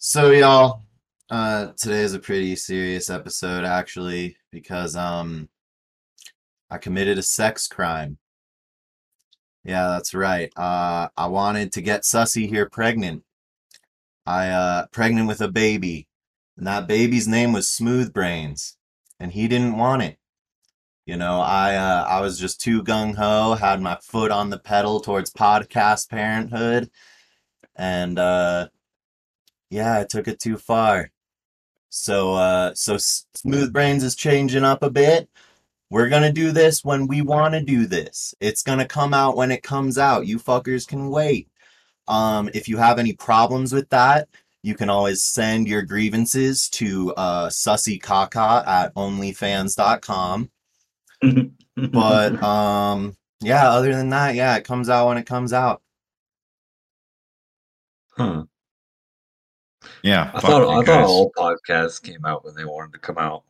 So y'all, uh today is a pretty serious episode actually because um I committed a sex crime. Yeah, that's right. Uh I wanted to get Sussy here pregnant. I uh pregnant with a baby. And that baby's name was Smooth Brains and he didn't want it. You know, I uh I was just too gung ho, had my foot on the pedal towards podcast parenthood and uh yeah, I took it too far. So uh so Smooth Brains is changing up a bit. We're gonna do this when we want to do this. It's gonna come out when it comes out. You fuckers can wait. Um, if you have any problems with that, you can always send your grievances to uh sussycaca at onlyfans.com. But um yeah, other than that, yeah, it comes out when it comes out. huh. Yeah, I thought you I thought all podcasts came out when they wanted to come out.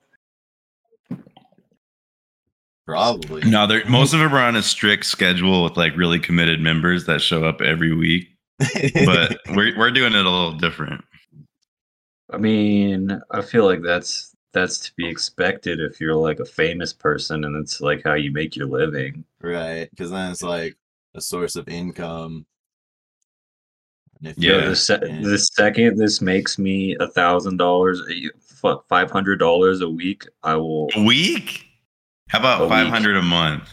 Probably. No, they're most of them are on a strict schedule with like really committed members that show up every week. But we're we're doing it a little different. I mean, I feel like that's that's to be expected if you're like a famous person and it's like how you make your living. Right, because then it's like a source of income. And if Yeah. the, se- Yeah. the second this makes me a thousand dollars, fuck, five hundred dollars a week, I will. A week? How about five hundred a month?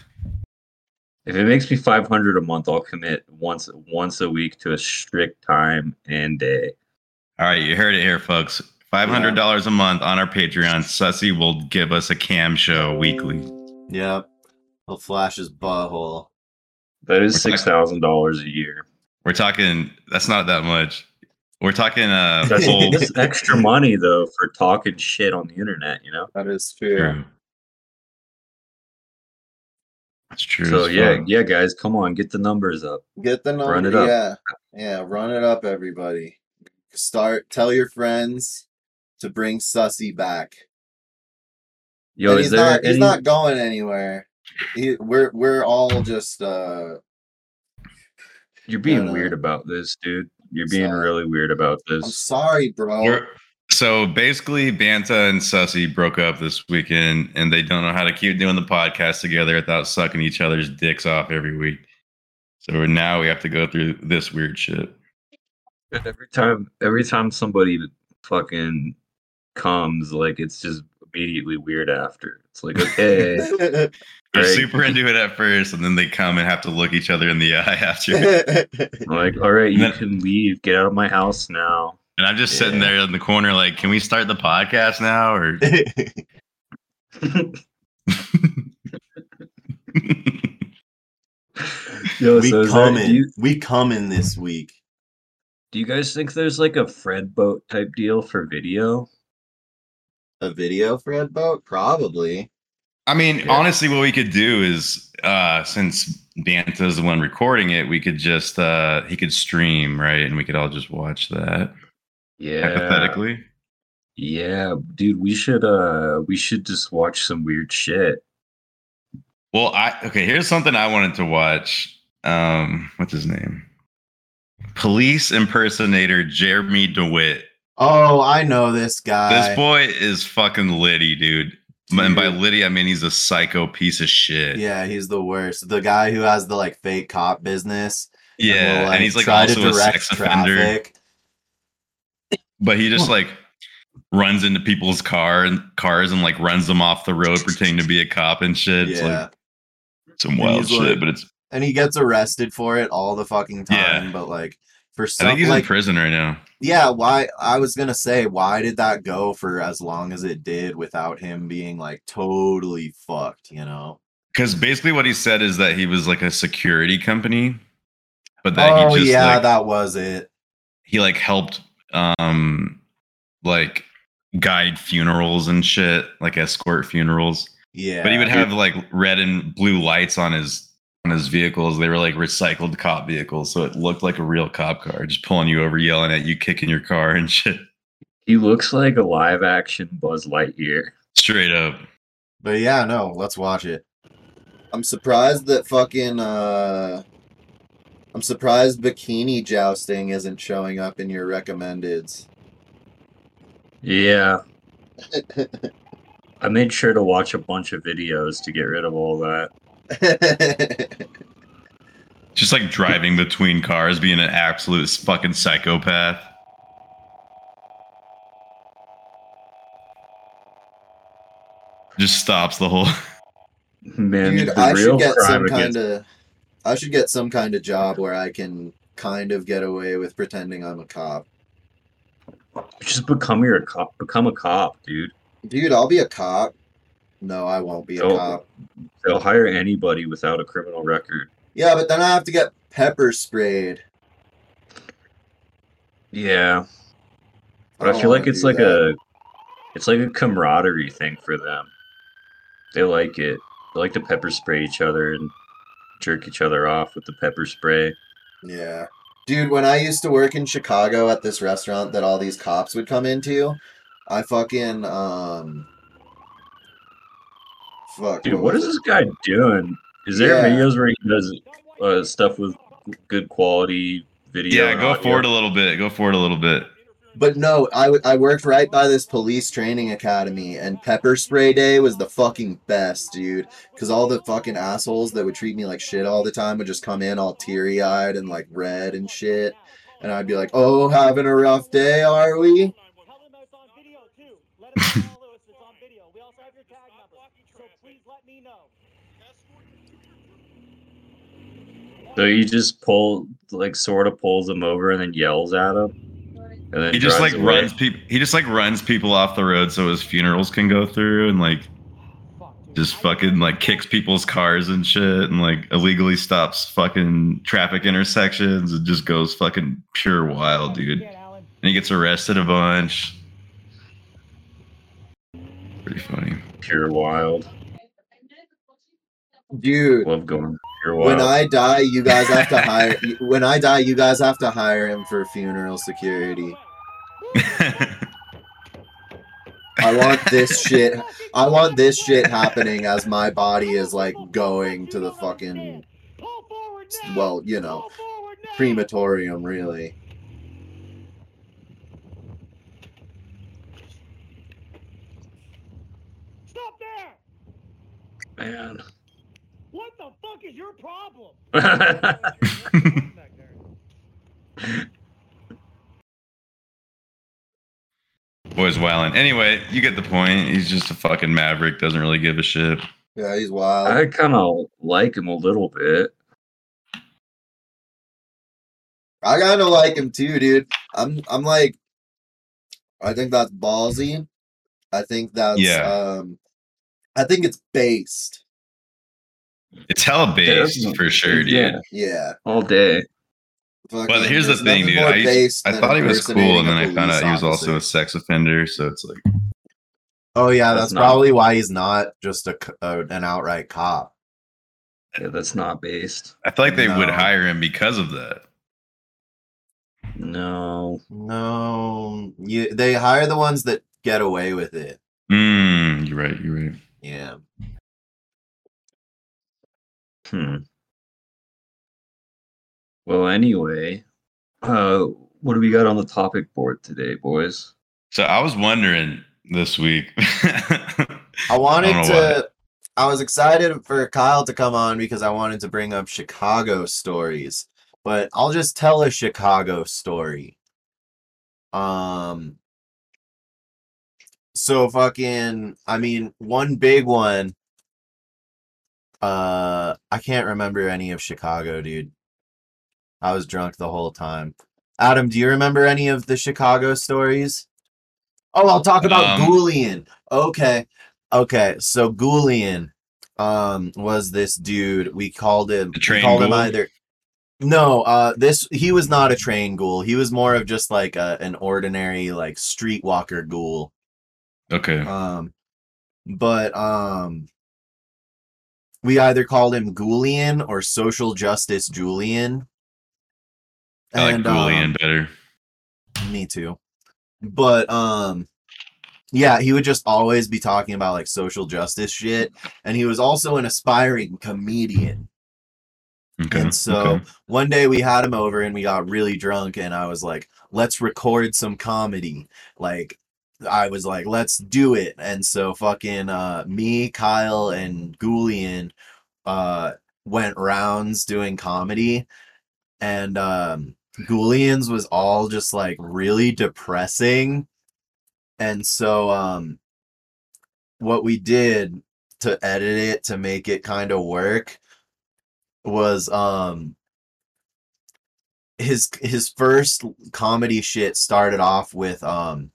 If it makes me five hundred a month, I'll commit once once a week to a strict time and day. All right, you heard it here, folks. Five hundred dollars a month on our Patreon. Sussy will give us a cam show weekly. Yep. He'll flash his butthole. That is six thousand dollars a year. We're talking. That's not that much. We're talking. Uh, That's, full. that's extra money though for talking shit on the internet. You know. That is True. That's true. So yeah, fuck. yeah, guys, come on, get the numbers up. Get the number. Run it up. Yeah. Yeah, run it up, everybody. Start tell your friends to bring Sussy back. Yo, is he's there not he's not going anywhere. He, we're we're all just uh You're being no, weird uh, about this, dude. You're being Sorry. really weird about this. I'm this. sorry, bro. We're- so basically, Banta and Sussy broke up this weekend, and they don't know how to keep doing the podcast together without sucking each other's dicks off every week. So now we have to go through this weird shit. Every time, every time somebody fucking comes, like it's just immediately weird after. It's like okay, They're Right. super into it at first, and then they come and have to look each other in the eye after. Like all right, you Then- can leave. Get out of my house now. And I'm just sitting there in the corner, like, can we start the podcast now? Or Yo, we so is that- coming. do, you, We coming this week. do you guys think there's like a Fred boat type deal for video? A video FredBoat? Probably. I mean, Yeah. honestly, what we could do is, uh, since Banta's the one recording it, we could just uh, he could stream, right, and we could all just watch that. Yeah, Hypothetically, Yeah, dude, we should uh we should just watch some weird shit. well, I okay. Here's something I wanted to watch. Um, what's his name? Police impersonator Jeremy DeWitt. Oh, I know this guy. This boy is fucking Liddy, dude. And by Liddy, I mean he's a psycho piece of shit. Yeah, he's the worst. The guy who has the like fake cop business. and yeah, and like, he's like also a sex offender. traffic. But he just like runs into people's car and cars and like runs them off the road pretending to be a cop and shit. It's Yeah. like some wild shit, like- but it's and he gets arrested for it all the fucking time. Yeah. But like for I think he's like in prison right now. yeah, why I was gonna say why did that go for as long as it did without him being like totally fucked, you know? Because basically what he said is that he was like a security company, but that oh he just yeah, like that was it. he like helped um like guide funerals and shit, like escort funerals. Yeah. but he would have like red and blue lights on his on his vehicles. They were like recycled cop vehicles, so it looked like a real cop car, just pulling you over, yelling at you, kicking your car and shit. He looks like a live action Buzz Lightyear. Straight up. But yeah, no, let's watch it. I'm surprised that fucking uh I'm surprised bikini jousting isn't showing up in your recommendeds. Yeah. I made sure to watch a bunch of videos to get rid of all that. Just like driving between cars, being an absolute fucking psychopath. Just stops the whole. Man, Dude, the I real should get some kind of I should get some kind of job where I can kind of get away with pretending I'm a cop. just become your cop. Become a cop, dude. Dude, I'll be a cop. No, I won't be a cop. They'll hire anybody without a criminal record. Yeah, but then I have to get pepper sprayed. Yeah, but I, don't feel like it's like that. a, it's like a camaraderie thing for them. They like it. They like to pepper spray each other and jerk each other off with the pepper spray. Yeah. Dude, when I used to work in Chicago at this restaurant that all these cops would come into, I fucking um fuck. Dude, what was this guy doing? Is there Yeah. videos where he does uh, stuff with good quality video? Yeah, go audio? forward a little bit. Go forward a little bit. But no, I, w- I worked right by this police training academy, and pepper spray day was the fucking best, dude. Because all the fucking assholes that would treat me like shit all the time would just come in all teary eyed and like red and shit. And I'd be like, oh, having a rough day, are we? Tell them it's on video too. Let them follow us. It's on video. We also have your tag number. So please let me know. So he just pull like sort of pulls them over and then yells at them. And then He just like away. runs people. He just like runs people off the road so his funerals can go through, and like just fucking like kicks people's cars and shit, and like illegally stops fucking traffic intersections and just goes fucking pure wild, dude. And he gets arrested a bunch. Pretty funny. pure wild. Dude, Love going pure wild. When I die, you guys have to hire. when I die, you guys have to hire him for funeral security. I want this shit. I want this shit happening as my body is like going to the fucking Pull forward now. well, you know, Pull forward now. crematorium, really. Stop there. Man. What the fuck is your problem? Boys wilding. Anyway, you get the point. He's just a fucking maverick. Doesn't really give a shit. Yeah, he's wild. I kind of like him a little bit. I kind of like him too, dude. I'm I'm like, I think that's ballsy. I think that's Yeah. um, I think it's based. It's hella based Definitely. for sure, dude. Yeah, Yeah. all day. But here's the thing, dude. I, used, I thought he was cool, and then I found out he was also a sex offender. So it's like, Oh yeah, That's that's, not- probably why he's not just a, c- a- an outright cop. Yeah, that's not based. I feel like they would hire him because of that. No. No, you they hire the ones that get away with it. Mm, you're right. You're right. Yeah. Hmm. Well, anyway, uh, what do we got on the topic board today, boys? So I was wondering this week. I wanted know to. I was excited for Kyle to come on because I wanted to bring up Chicago stories, but I'll just tell a Chicago story. Um. So fucking, I mean, one big one. Uh, I can't remember any of Chicago, dude. I was drunk the whole time. Adam, do you remember any of the Chicago stories? Oh, I'll talk about Um, Goulian. Okay. Okay. So Goulian um was this dude. We called him we train called him either No, uh this he was not a train ghoul. He was more of just like a, an ordinary like streetwalker ghoul. okay. Um but um we either called him Goulian or social justice Julian. I like And, Julian um, better. me too. But um yeah, he would just always be talking about like social justice shit and he was also an aspiring comedian. Okay. And so okay. one day we had him over and we got really drunk and I was like, "Let's record some comedy." Like I was like, let's do it. And so fucking uh me, Kyle, and Goulian uh went rounds doing comedy. And um was all just like really depressing. And so um what we did to edit it to make it kind of work was um his his first comedy shit started off with um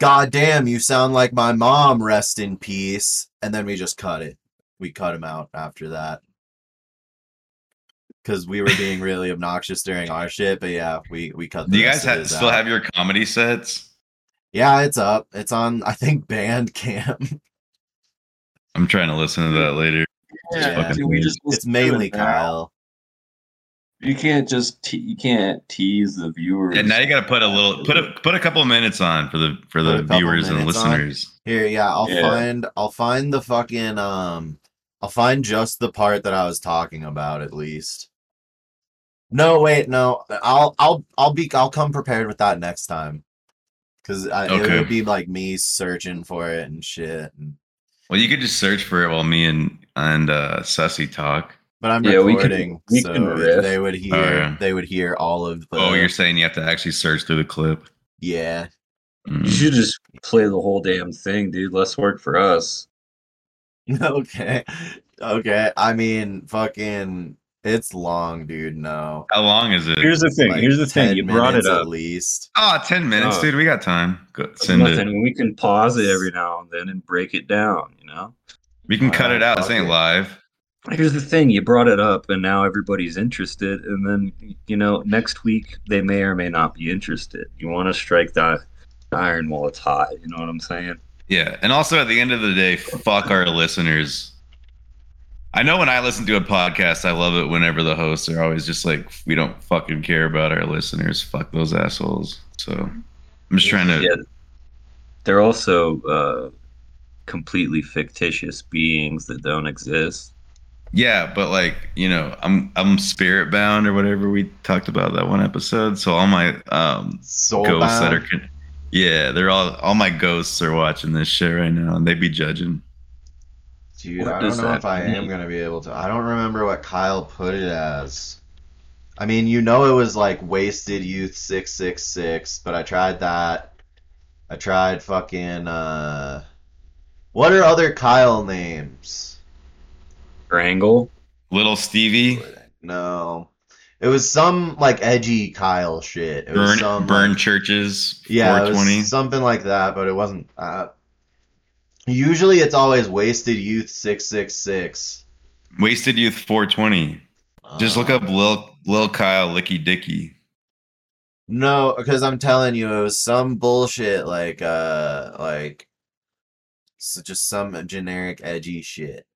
God damn, you sound like my mom, rest in peace. And then we just cut it. We cut him out after that. Because we were being really obnoxious during our shit, but yeah, we we cut. Do you guys of ha- still out. have your comedy sets? Yeah, it's up. It's on. I think Bandcamp. I'm trying to listen to that later. Yeah. fucking Dude, we just it's listen to mainly now. Kyle. You can't just te- you can't tease the viewers. And now you got to put a little, put a put a couple minutes on for the for the viewers and minutes on? listeners. Here, yeah, I'll Yeah. find. I'll find the fucking. Um, I'll find just the part that I was talking about at least. No, wait, no. I'll I'll I'll be I'll come prepared with that next time. Cause I, it would be like me searching for it and shit. And, Well, you could just search for it while me and and uh, Sussy talk. But I'm Yeah, we can- we so can they would hear yeah. they would hear all of the. oh, you're saying you have to actually search through the clip. yeah. Mm. You should just play the whole damn thing, dude. Less work for us. Okay. Okay. I mean, fucking, it's long, dude. No. How long is it? Here's the thing. Like Here's the thing. You brought it up. At least. oh, 10 minutes, Oh. dude. We got time. Go, send nothing. it. We can pause it every now and then and break it down. You know. We can cut Alright, it out. This ain't it. live. Here's the thing. You brought it up, and now everybody's interested. And then you know, next week they may or may not be interested. You want to strike that iron while it's hot. You know what I'm saying? Yeah, and also at the end of the day, fuck our listeners. I know when I listen to a podcast, I love it whenever the hosts are always just like, "We don't fucking care about our listeners. Fuck those assholes." So I'm just trying to. Yeah. They're also uh, completely fictitious beings that don't exist. Yeah, but like you know, I'm I'm spirit bound or whatever we talked about that one episode. So all my um Soul ghosts that are, bound. con- yeah, they're all all my ghosts are watching this shit right now, and they'd be judging. Dude, What I don't know that if I am gonna be able to. I don't remember what Kyle put it as. I mean, you know, it was like wasted youth six six six, but I tried that. I tried fucking. uh What are other Kyle names? Wrangle. Little Stevie, No, it was some like edgy Kyle shit. It was burn some burn like- churches, Yeah, it was something like that, but it wasn't. Uh, usually, it's always wasted youth six six six. Wasted Youth 420. Just look up Uh, Lil Lil Kyle Licky Dicky. No, because I'm telling you, it was some bullshit like uh like s just some generic edgy shit.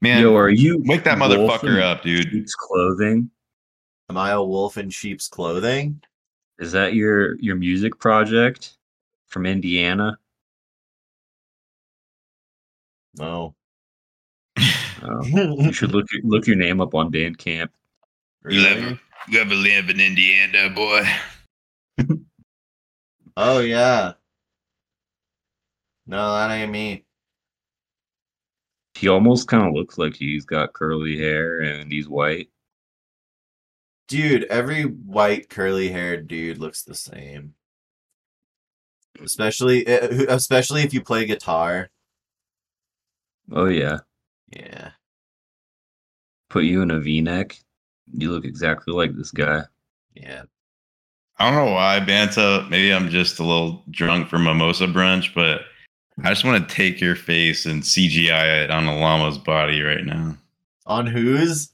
Man, Yo, are you wake that motherfucker up, dude. sheep's clothing? Am I a wolf in sheep's clothing? Is that your your music project from Indiana? No. Oh, you should look your, look your name up on Bandcamp. Really? You ever live in Indiana, boy? Oh yeah. No, that ain't me. He almost kind of looks like he's got curly hair and he's white. Dude, every white curly haired dude looks the same. Especially eh, especially if you play guitar. Oh yeah, Yeah. put you in a V-neck. You look exactly like this guy. Yeah. I don't know why, Banta. Maybe I'm just a little drunk for mimosa brunch, but I just want to take your face and CGI it on a llama's body right now. On whose?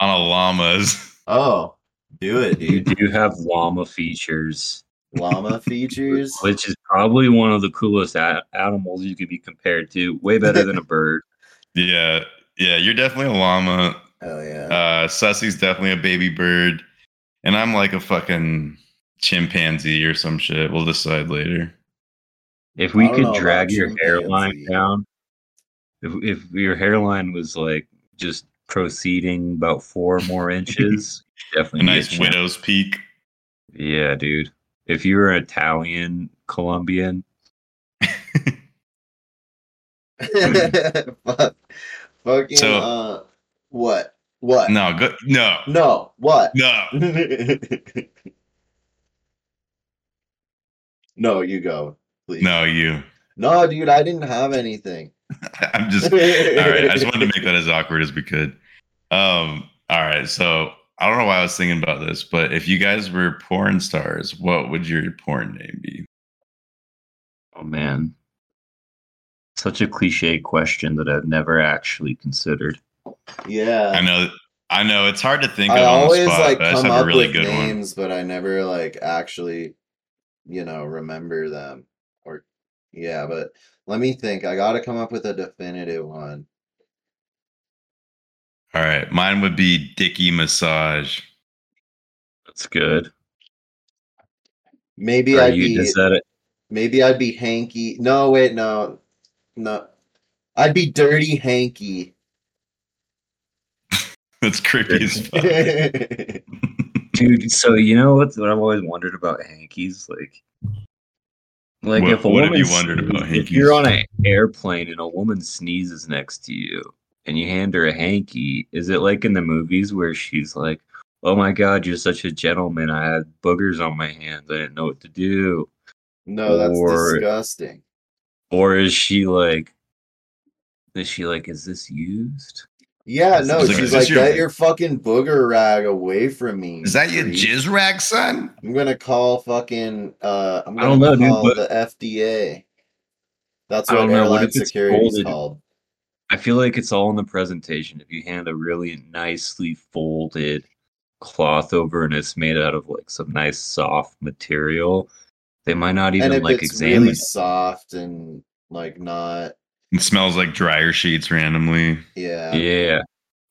On a llama's. Oh, do it, You do have llama features, Llama features. which is probably one of the coolest a- animals you could be compared to. Way better than a bird. Yeah, yeah, you're definitely a llama. Hell yeah. Uh, Sussy's definitely a baby bird, and I'm like a fucking chimpanzee or some shit. We'll decide later. If we I don't know could drag your hairline chimpanzee. down, if if your hairline was like just proceeding about four more inches, A definitely be nice chimp. widow's peak. Yeah, dude. if you were Italian, Colombian, Fuck. Fucking So- uh what? What? No, go, no, No, what? no. no, you go, please. No, you. No, dude, I didn't have anything. I'm just all right. I just wanted to make that as awkward as we could. Um, all right. So I don't know why I was thinking about this, but if you guys were porn stars, what would your porn name be? oh man, such a cliche question that I've never actually considered. Yeah. I know, I know, it's hard to think I of on the always spot, like but I just come have a up really with good one. names, but I never like actually, you know, remember them. Or yeah, but let me think. I gotta come up with a definitive one. All right, mine would be Dicky Massage. That's good. Maybe Are I'd you, be is that it? maybe I'd be hanky. No, wait, no. No. I'd be dirty hanky. That's creepy as fuck. Dude, so you know what, what I've always wondered about hankies? Like, like What- if a what have woman you wondered about sneezes- If you're on an airplane and a woman sneezes next to you and you hand her a hanky, is it like in the movies where she's like, "Oh my God, you're such a gentleman. I had boogers on my hands. I didn't know what to do," no, that's Or- disgusting. or is she like, is she like, "Is this used?" Yeah, no, like, she's is like, your- get your fucking booger rag away from me. Is that your jizz rag, son? I'm gonna call fucking uh I'm gonna don't know, dude, call but- the FDA. That's I what don't know, what airline if it's security is called. I feel like it's all in the presentation. If you hand a really nicely folded cloth over and it's made out of like some nice soft material, they might not And even if like it's examine really it. soft and like not It smells like dryer sheets randomly. yeah. Yeah.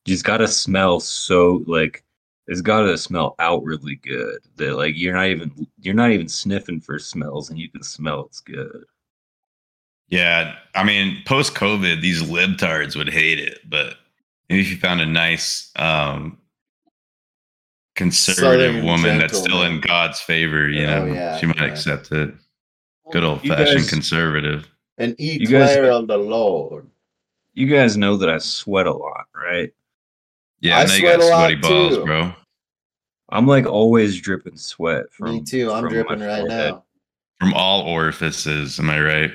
You just gotta smell so like it's gotta smell outwardly good. That like you're not even you're not even sniffing for smells and you can smell it's good. Yeah, I mean, post COVID, these libtards would hate it, but maybe if you found a nice, um, conservative Southern woman that's still in God's favor, you Oh, know, yeah, she might yeah. accept it. Good old fashioned guys- conservative. And eat You guys- of the Lord. You guys know that I sweat a lot, right? Yeah, I I know you sweat got a lot, sweaty balls, too. bro. I'm like always dripping sweat from Me too. I'm dripping right forehead. now. From all orifices, am I right?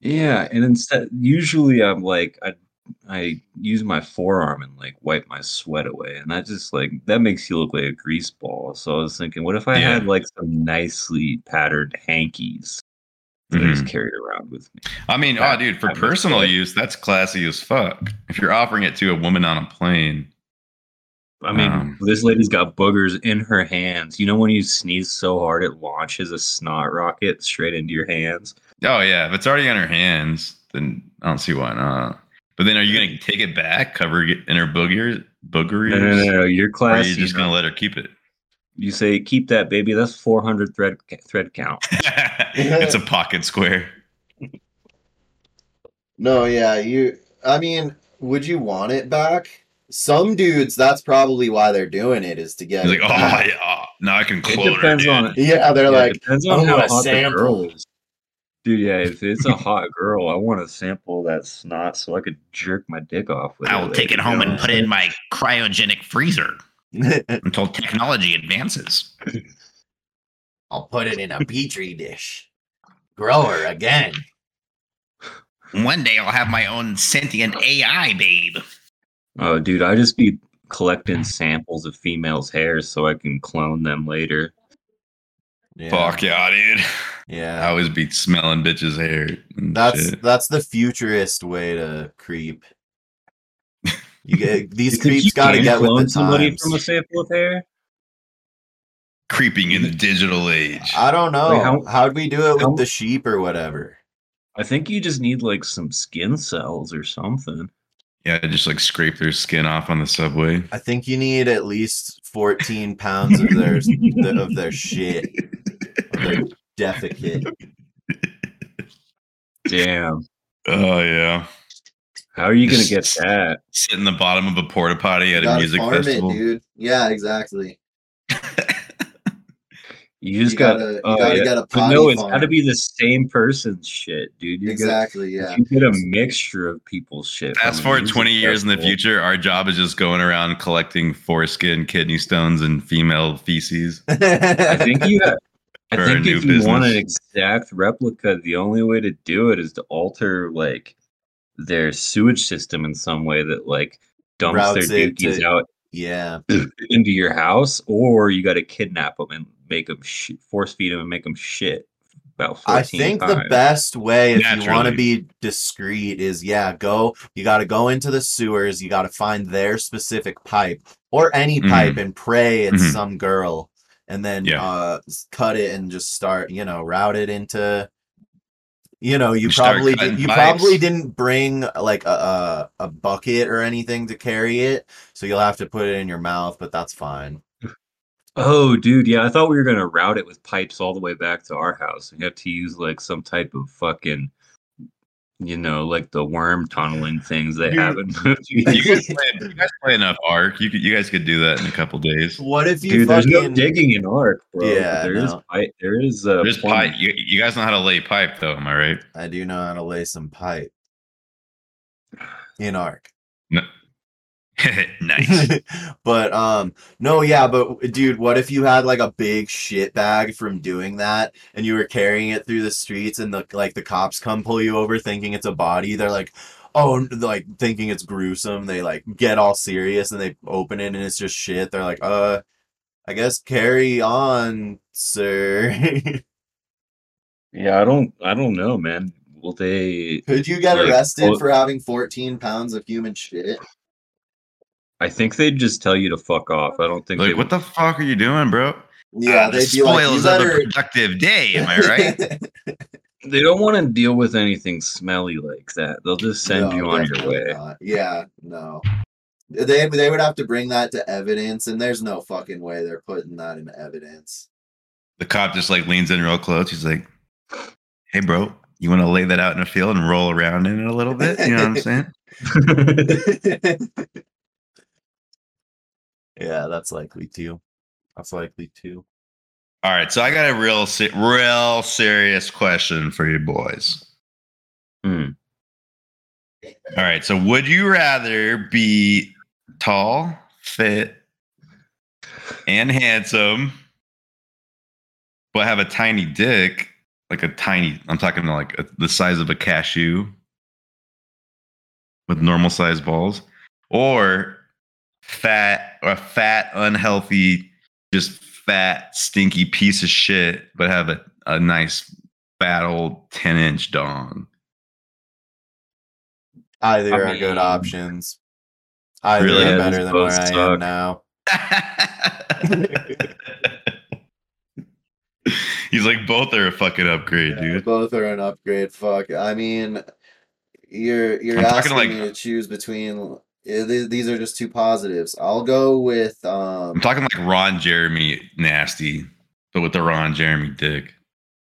Yeah, and instead, usually I'm like I I use my forearm and like wipe my sweat away, and that just like that makes you look like a grease ball. So I was thinking, what if I Yeah. had like some nicely patterned hankies that I just carried around with me? I mean, oh, dude, for that personal sense. use, that's classy as fuck. If you're offering it to a woman on a plane, I mean, Um, this lady's got boogers in her hands. You know when you sneeze so hard it launches a snot rocket straight into your hands. oh yeah, if it's already on her hands, then I don't see why not. But then, are you gonna take it back, cover it in her boogers? boogeries, No, no, no, no. Your or are class, you you, just gonna let her keep it? You say keep that baby. That's 400 thread thread count. it's a pocket square. No, yeah, you I mean, would you want it back? Some dudes, that's probably why they're doing it, is to get it like, oh back. yeah, now I can It clone her. depends dude." on Yeah, they're Yeah, like, depends on how want a hot the girl is. Dude, yeah, if it's a hot girl, I want to sample that snot so I could jerk my dick off with i'll later, take it you home know and put it in my cryogenic freezer until technology advances. I'll put it in a petri dish. Grower again. One day I'll have my own sentient AI, babe. Oh, dude, I just be collecting samples of females' hair so I can clone them later. Yeah. Fuck yeah, dude. Yeah. I always be smelling bitches' hair. That's shit. that's the futurist way to creep. You get these You creeps got to get with the somebody times. from a sample of hair? creeping in the digital age. I don't know. Wait, how- How'd we do it with the sheep or whatever? I think you just need like some skin cells or something. Yeah, just like scrape their skin off on the subway. I think you need at least 14 pounds of their of their shit, of their defecate. Damn. Oh yeah. How are you gonna get that? Sit in the bottom of a porta potty at a music farm festival. it, dude. Yeah, exactly. You just You got gotta- you uh, gotta yeah. get a potty no, it's got to be the same person's shit, dude. You Exactly. Get, Yeah. You get a mixture of people's shit. Fast from forward music 20 years in the future, our job is just going around collecting foreskin, kidney stones, and female feces. I think you. Have, I think if you want an exact replica, the only way to do it is to alter like their sewage system in some way that like dumps Routes their it dookies to- out yeah. into your house, or you got to kidnap them and make them sh- force feed them and make them shit. About 14 I think the best way if you want to be discreet is yeah, go you got to go into the sewers, you got to find their specific pipe or any Mhm. pipe and pray it's Mhm. some girl and then Yeah. uh cut it and just start, you know, route it into you know, you You probably did, you probably pipes. didn't bring uh, like a, a a bucket or anything to carry it, so you'll have to put it in your mouth, but that's fine. Oh, dude, yeah, I thought we were gonna route it with pipes all the way back to our house. We have to use like some type of fucking, you know, like the worm tunneling things they have in You guys, play, you guys play enough Ark. You could, you guys could do that in a couple days. What if you Dude, there's no digging in Ark, bro. Yeah, Yeah, there is no. pipe. There is uh, There's plumbing. pipe. You, you guys know how to lay pipe, though. Am I right? I do know how to lay some pipe in Ark. nice. but um no yeah but dude what if you had like a big shit bag from doing that and you were carrying it through the streets and the like the cops come pull you over thinking it's a body they're like oh like thinking it's gruesome they like get all serious and they open it and it's just shit they're like uh i guess carry on sir Yeah, I don't. I don't know, man. Will they? could you get Like, arrested well- for having 14 pounds of human shit I think they'd just tell you to fuck off. I don't think they like, what the fuck are you doing, bro? yeah Uh, they'd be like you spoils of a productive day. Am I right? They don't want to deal with anything smelly like that. They'll just send No, you on your way. not. Yeah, no. They they would have to bring that to evidence, and there's no fucking way they're putting that in evidence. the cop just like leans in real close. He's like, "Hey, bro, you want to lay that out in a field and roll around in it a little bit?" You know what I'm saying? Yeah, that's likely too. That's likely too. All right, so I got a real, se- real serious question for you boys. Hmm. All right, so would you rather be tall, fit, and handsome, but have a tiny dick, like a tiny? I'm talking like a, the size of a cashew, with normal sized balls, or fat or a fat, unhealthy, just fat, stinky piece of shit, but have a, a nice fat old 10 inch dong. Either I are good options. Either Really? are better than both where I am now. He's like, both are a fucking upgrade, Yeah, dude. both are an upgrade. Fuck. I mean, you're you're I'm asking like- me to choose between. Eh, th- These are just two positives. I'll go with um. I'm talking like Ron Jeremy nasty, but with the Ron Jeremy dick.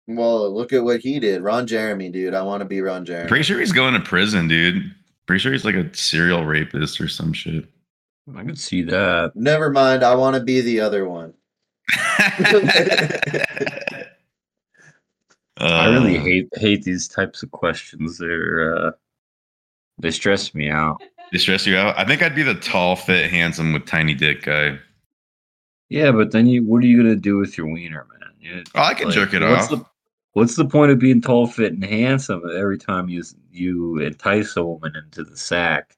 Well, look at what he did, Ron Jeremy, dude. I want to be Ron Jeremy. Pretty sure he's going to prison, dude. Pretty sure he's like a serial rapist or some shit. I could see that. Never mind. I want to be the other one. I really Uh, hate hate these types of questions. They're uh, they stress me out. They stress you out. I think I'd be the tall, fit, handsome with tiny dick guy. Yeah, but then you, what are you gonna do with your wiener, man? You- Oh, I can jerk it what's off. The, what's the point of being tall, fit, and handsome every time you you entice a woman into the sack?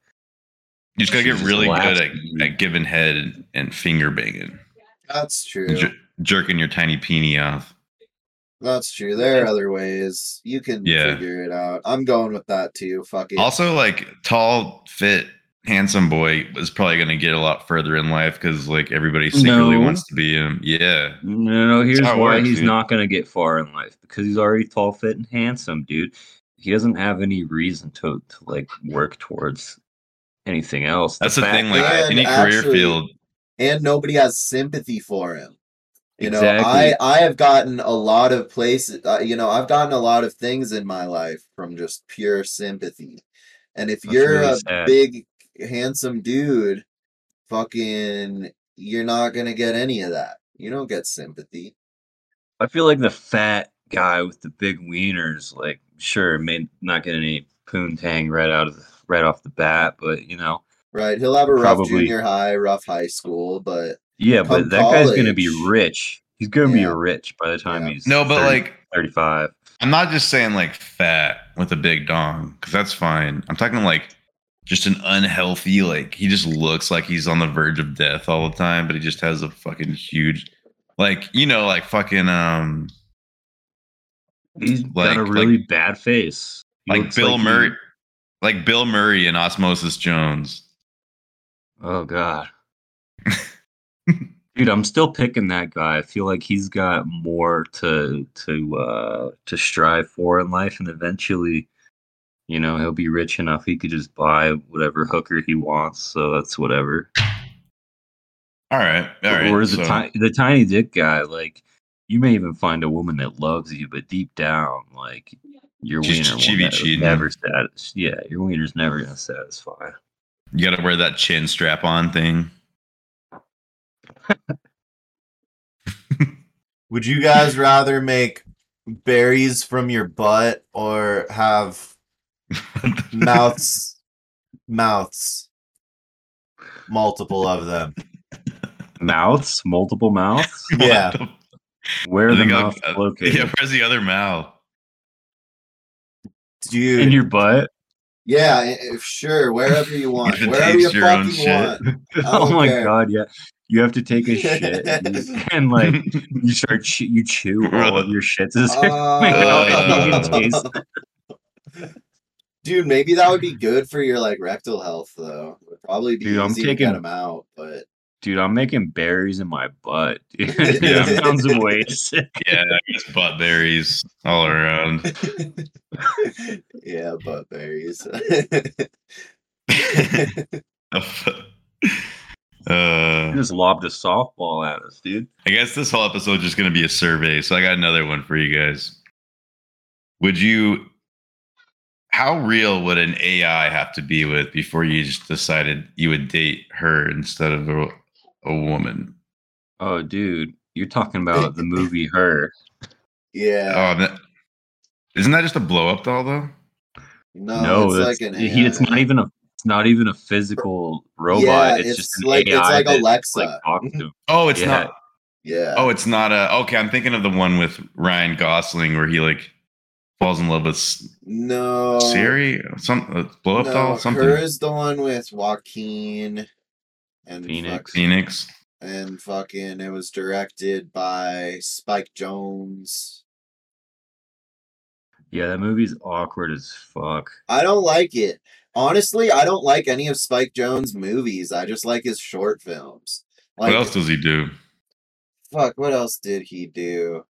You just gotta get just really good at, at giving head and, and finger banging, That's true. jer- jerking your tiny peenie off. That's true. There are other ways. You can Yeah. figure it out. I'm going with that too. Fuck it. Also, like tall, fit, handsome boy is probably gonna get a lot further in life because like everybody secretly No. wants to be him. Yeah, No, no. Here's why works, he's dude. not gonna get far in life because he's already tall, fit, and handsome, dude. He doesn't have any reason to to like work towards anything else. that's the fact thing. Like And any career actually- field, and nobody has sympathy for him. You know, Exactly. I I have gotten a lot of places. Uh, you know, I've gotten a lot of things in my life from just pure sympathy. And if That's you're really a sad. big, handsome dude, fucking, you're not gonna get any of that. You don't get sympathy. I feel like the fat guy with the big wieners, like, sure, may not get any poontang right out of the, right off the bat, but you know, Right. He'll have a rough Probably- junior high, rough high school, but yeah, Come but that guy's gonna be rich. He's gonna Yeah. be rich by the time Yeah. he's No, but 30 like thirty-five. I'm not just saying like fat with a big dong because that's fine. I'm talking like just an unhealthy, like he just looks like he's on the verge of death all the time, but he just has a fucking huge, like you know, like fucking um, He's like- got a like- really bad face. He like Bill like he- Murray, like Bill Murray and Osmosis Jones. Oh god. Dude, I'm still picking that guy. I feel like he's got more to to uh to strive for in life and eventually you know, he'll be rich enough he could just buy whatever hooker he wants, so that's whatever. All right, all right. The so- ti- the tiny dick guy, like you may even find a woman that loves you, but deep down, like your She's- wiener will be ne- cheating. never satis- Yeah, your wiener's never gonna satisfy. you got to wear that chin strap on thing. would you guys rather make berries from your butt or have mouths mouths multiple of them? Mouths, multiple mouths. Yeah. Where are I the think I'll- mouths uh, located? Yeah, where's the other mouth? Dude, In your butt. yeah, if, sure, wherever you want, If it wherever you takes your own fucking shit. want. Oh my care. god, yeah. You have to take a shit and, like you start che- you chew all of your shits. Uh, Dude, maybe that would be good for your like rectal health, though. It would probably be Dude, I'm easy to taking- get them out, but Dude, I'm making berries in my butt. Dude, that sounds way sick. yeah, I guess butt berries all around. yeah, butt berries. Uh, You just lobbed a softball at us, dude. I guess this whole episode is just going to be a survey. So I got another one for you guys. Would you, how real would an AI have to be with before you just decided you would date her instead of a, a woman? Oh, dude, you're talking about the movie Her. yeah. Oh, that, isn't that just a blow up doll though? no, no, it's that's, like an he, it's not even a. It's not even a physical robot. Yeah, it's, it's just an like- it's like that, Alexa. Like, talks to. Oh, it's Yeah. not. Yeah. Oh, it's not a. Okay, I'm thinking of the one with Ryan Gosling where he like falls in love with no. Siri, some uh, blow up no, doll, something. Her is the one with Joaquin and Phoenix. fuck- Phoenix. and fucking it was directed by Spike Jonze. Yeah, that movie's awkward as fuck. I don't like it. Honestly, I don't like any of Spike Jonze' movies. I just like his short films. Like, what else does he do? fuck, what else did he do?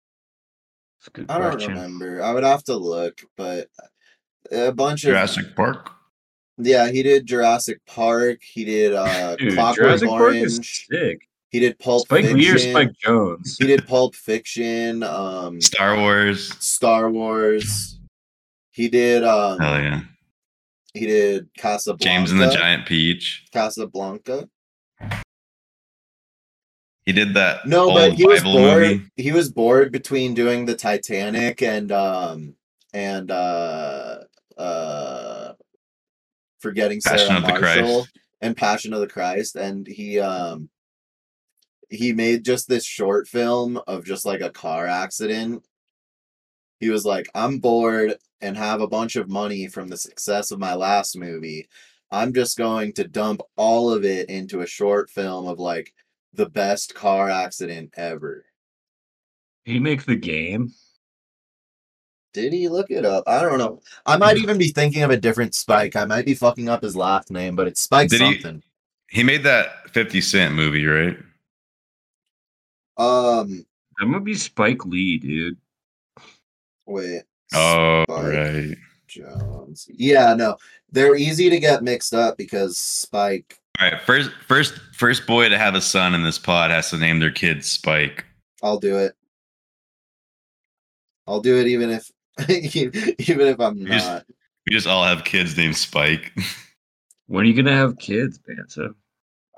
Good I don't question. remember. I would have to look, but a bunch of Jurassic Park. yeah, he did Jurassic Park. He did uh Dude, Clockwork Jurassic Park is sick. He did Pulp Spike Fiction. Lee or Spike Jonze? He did Pulp Fiction. Um, Star Wars. Star Wars. He did um Hell yeah. He did Casablanca. James and the Giant Peach. Casablanca. He did that No, but he was bored. movie. He was bored between doing the Titanic and um and uh uh forgetting Passion Sarah of the Christ. Marshall and Passion of the Christ, and he um he made just this short film of just like a car accident. He was like, I'm bored and have a bunch of money from the success of my last movie. I'm just going to dump all of it into a short film of like the best car accident ever. He make the game? Did he look it up? I don't know. I might even be thinking of a different Spike. I might be fucking up his last name, but it's Spike Did he- something. He made that 50 Cent movie, right? Um, That would be Spike Lee, dude. Wait. Oh, Spike right. Jones. Yeah, no, they're easy to get mixed up because Spike. All right. First, first, first boy to have a son in this pod has to name their kid Spike. I'll do it. I'll do it even if even if I'm You just- not. We just all have kids named Spike. When are you gonna have kids, Banta?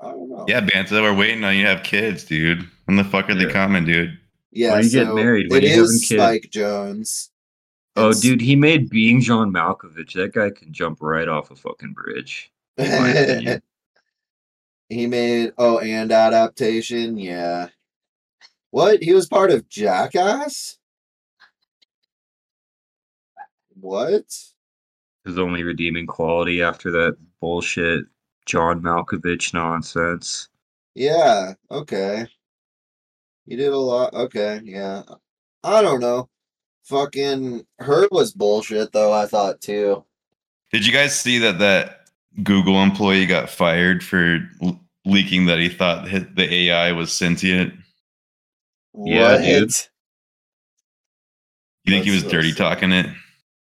I don't know. yeah, Banta, we're waiting on you to have kids, dude. When the fuck are they coming, dude? Yeah, When are you getting so married? When you having kids? Spike Jonze. Oh, It's- dude, he made being John Malkovich. That guy can jump right off a fucking bridge. in my opinion. he made oh and adaptation, yeah. What? He was part of Jackass? What? His only redeeming quality after that bullshit John Malkovich nonsense. Yeah, okay. He did a lot. Okay, yeah. I don't know. Fucking her was bullshit though, I thought too. Did you guys see that that Google employee got fired for l- leaking that he thought the AI was sentient? Yeah, What? dude. You think he was so dirty sick. talking it?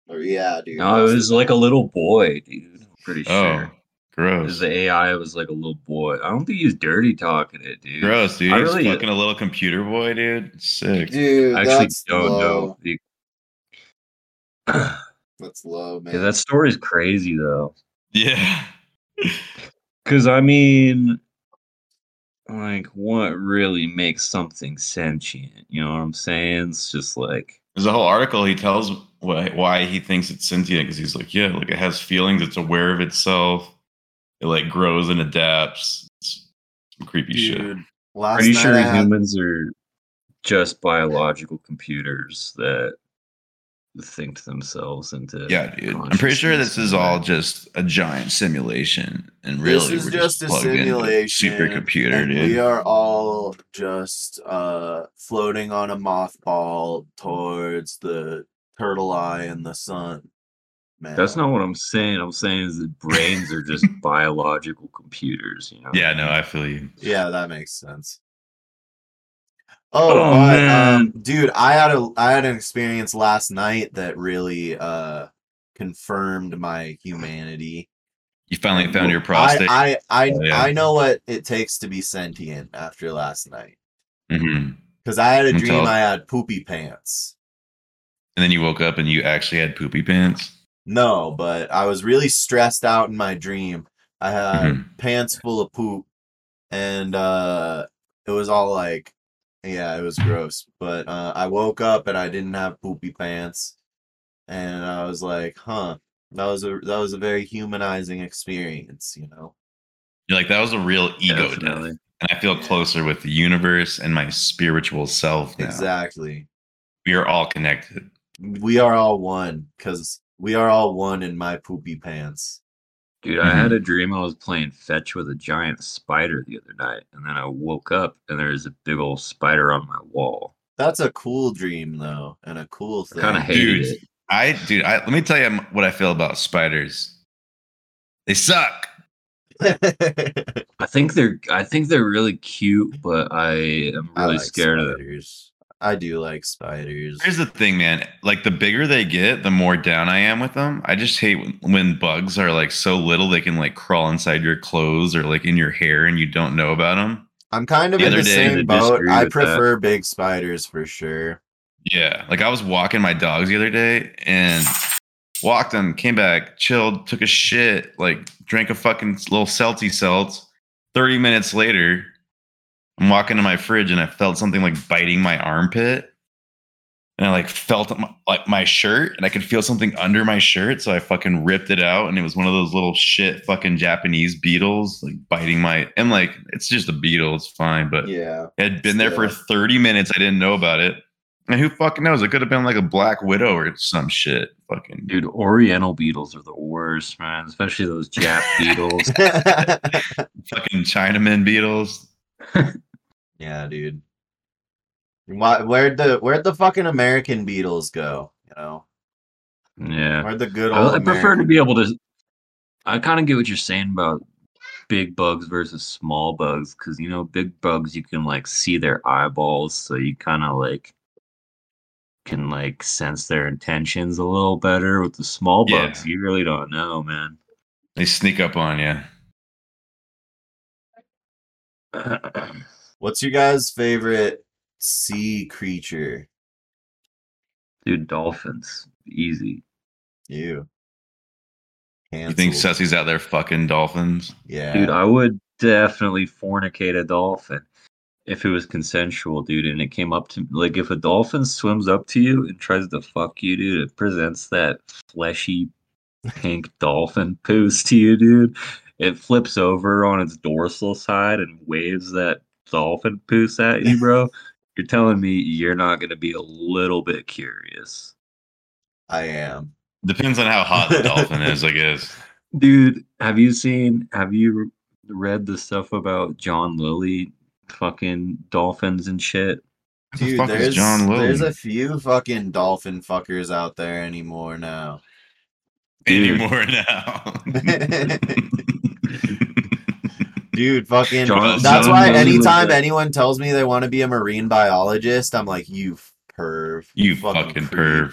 Or, yeah, dude. No, it was like a little boy, dude. I'm pretty Oh, sure. Gross. Because the AI was like a little boy. I don't think he's dirty talking it, dude. Gross, dude. I He's really- fucking a little computer boy, dude. Sick. Dude, I actually that's don't low. know. The- That's low, man. yeah, that story's crazy though. Yeah. Because I mean, like, what really makes something sentient? You know what I'm saying? It's just like, There's a whole article. He tells why, why he thinks it's sentient because he's like, yeah, like it has feelings. It's aware of itself. It like grows and adapts. It's some creepy shit. Dude, last pretty night sure I had- humans are just biological computers that think to themselves into. Yeah, dude. I'm pretty sure this is all just a giant simulation, and really This really, is we're just a simulation. supercomputer, and dude. We are all just uh floating on a mothball towards the turtle eye and the sun. Man. That's not what I'm saying. I'm saying is that brains are just biological computers. You know. yeah, no, I feel you. Yeah, that makes sense. Oh, Oh, but, man. um, dude, I had a I had an experience last night that really uh confirmed my humanity. You finally found your prostate. I I, Oh, yeah. I know what it takes to be sentient after last night because I had a And dream tell- I had poopy pants. And then you woke up and you actually had poopy pants. No, but I was really stressed out in my dream. I had Mhm. pants full of poop, and uh, it was all like, yeah, it was gross. But uh, I woke up and I didn't have poopy pants, and I was like, huh, that was a that was a very humanizing experience, you know. You're like that was a real ego Definitely. death, and I feel Yeah. closer with the universe and my spiritual self now. Exactly. We are all connected. We are all one because we are all one in my poopy pants. Dude, I had mm-hmm. a dream I was playing fetch with a giant spider the other night, and then I woke up and there was a big old spider on my wall. That's a cool dream though, and a cool I thing. kind of hated Dude, it. I dude, I let me tell you what I feel about spiders. They suck. I think they're I think they're really cute, but I am I really like scared of them. I do like spiders. Here's the thing, man. Like the bigger they get, the more down I am with them. I just hate when, when bugs are like so little they can like crawl inside your clothes or like in your hair and you don't know about them. I'm kind of The in the same boat. I with that. prefer big spiders for sure. Yeah. Like I was walking my dogs the other day and walked them, came back, chilled, took a shit, like drank a fucking little salty salt. 30 minutes later, I'm walking to my fridge and I felt something like biting my armpit. And I like felt my, like my shirt and I could feel something under my shirt. So I fucking ripped it out and it was one of those little shit fucking Japanese beetles like biting my and like it's just a beetle, it's fine. But Yeah. it had been there for 30 minutes. I didn't know about it. And who fucking knows? It could have been like a black widow or some shit. Fucking Dude, Oriental beetles are the worst, man. Especially those Jap beetles. fucking Chinaman beetles. yeah, dude. Why, where'd the where'd the fucking American beetles go? You know, Yeah. where'd the good I, old? I prefer to be able to. I kind of get what you're saying about big bugs versus small bugs, because you know, big bugs you can like see their eyeballs, so you kind of like can like sense their intentions a little better. With the small Yeah. bugs, you really don't know, man. They sneak up on you. What's your guys' favorite sea creature? Dude, dolphins, easy. You. You think Canceled. Sussy's out there fucking dolphins? Yeah. Dude, I would definitely fornicate a dolphin. if it was consensual, dude, and it came up to like if a dolphin swims up to you and tries to fuck you, dude, it presents that fleshy pink dolphin poos to you, dude. It flips over on its dorsal side and waves that dolphin poos at you, bro. You're telling me you're not gonna be a little bit curious. I am. Depends on how hot the dolphin is, I guess. Dude, have you seen have you read the stuff about John Lilly fucking dolphins and shit? Who the Dude, there's, John there's a few fucking dolphin fuckers out there anymore now. Dude. Anymore now. Dude, fucking. That's why anytime anyone tells me they want to be a marine biologist, I'm like, you perv. you fucking creep." perv.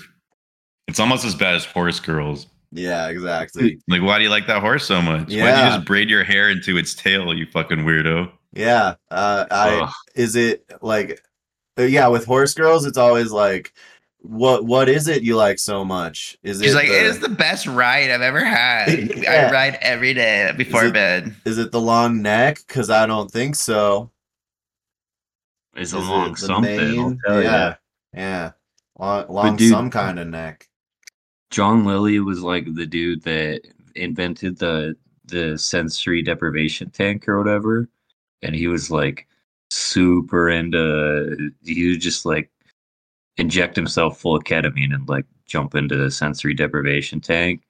It's almost as bad as horse girls. Yeah, exactly. Like, why do you like that horse so much? why do you just braid your hair into its tail, you fucking weirdo? Yeah. Uh, I Ugh. is it like, uh, yeah, with horse girls, it's always like, what what is it you like so much? Is She's it like, the, it is the best ride I've ever had. Yeah. I ride every day before it- bed. is it the long neck? Because I don't think so. It's Is a it long the something. I'll tell yeah, ya. yeah, long, long dude- some kind of neck. John Lilly was like the dude that invented the the sensory deprivation tank or whatever, and he was like super into. He would just like inject himself full of ketamine and like jump into the sensory deprivation tank.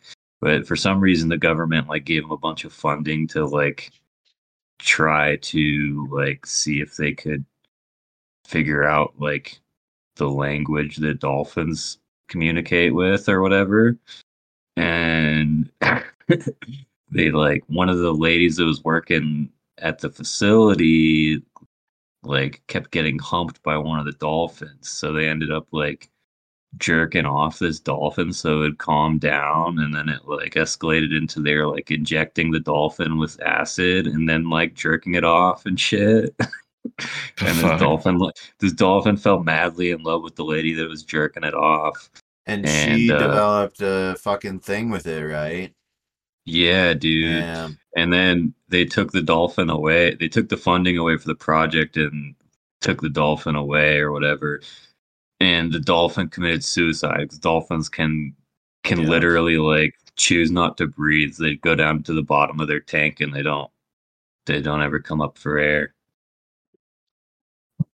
But for some reason, the government like gave him a bunch of funding to like try to like see if they could figure out like the language that dolphins communicate with or whatever. And they like one of the ladies that was working at the facility like kept getting humped by one of the dolphins. So they ended up like jerking off this dolphin so it calmed down and then it like escalated into their like injecting the dolphin with acid and then like jerking it off and shit. and this dolphin like this dolphin fell madly in love with the lady that was jerking it off. And, And, she uh, developed a fucking thing with it, right? Yeah, dude. And then they took the dolphin away. They took the funding away for the project and took the dolphin away or whatever. And the dolphin committed suicide because dolphins can can Yeah. literally like choose not to breathe. They go down to the bottom of their tank and they don't they don't ever come up for air.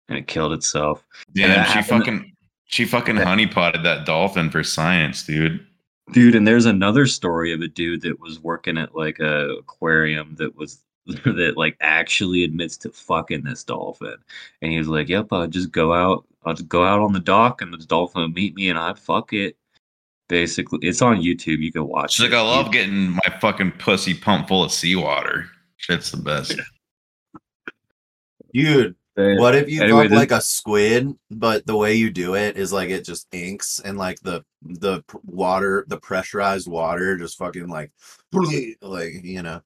And it killed itself. Yeah, she happened- fucking she fucking honeypotted that dolphin for science, dude. Dude, and there's another story of a dude that was working at like a aquarium that was that like actually admits to fucking this dolphin. And he was like, Yep, I'll just go out, I'll just go out on the dock and the dolphin will meet me and I'd fuck it. Basically, it's on YouTube. You can watch She's it. like, I love getting my fucking pussy pumped full of seawater. Shit's the best. Dude, What if you anyway, this- like a squid, but the way you do it is like it just inks and like the the water, the pressurized water, just fucking like, like you know.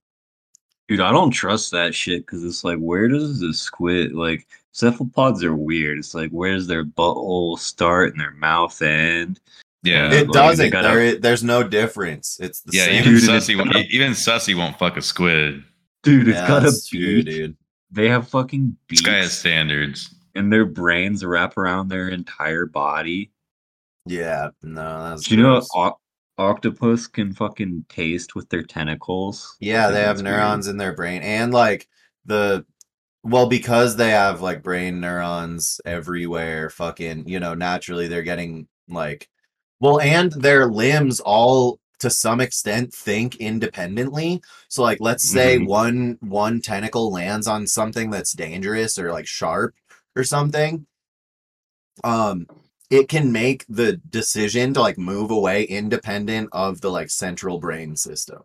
Dude, I don't trust that shit because it's like, where does the squid like cephalopods are weird? It's like, where's their butthole start and their mouth end? Yeah. It like, doesn't. gotta- There, i- there's no difference. It's the yeah, same. even Dude, it's Sussy won't, even Sussy won't fuck a squid. Dude, it's Yeah, got a that's true, dude. They have fucking This guy has standards. and their brains wrap around their entire body. Yeah, no, that's. Do you know gross. o- octopus can fucking taste with their tentacles? Yeah, they have that's weird. neurons in their brain, and like the, well, because they have like brain neurons everywhere. Fucking, you know, naturally they're getting like, well, and their limbs all to some extent think independently. So like, let's say Mhm. one one tentacle lands on something that's dangerous or like sharp or something. Um, it can make the decision to like move away independent of the like central brain system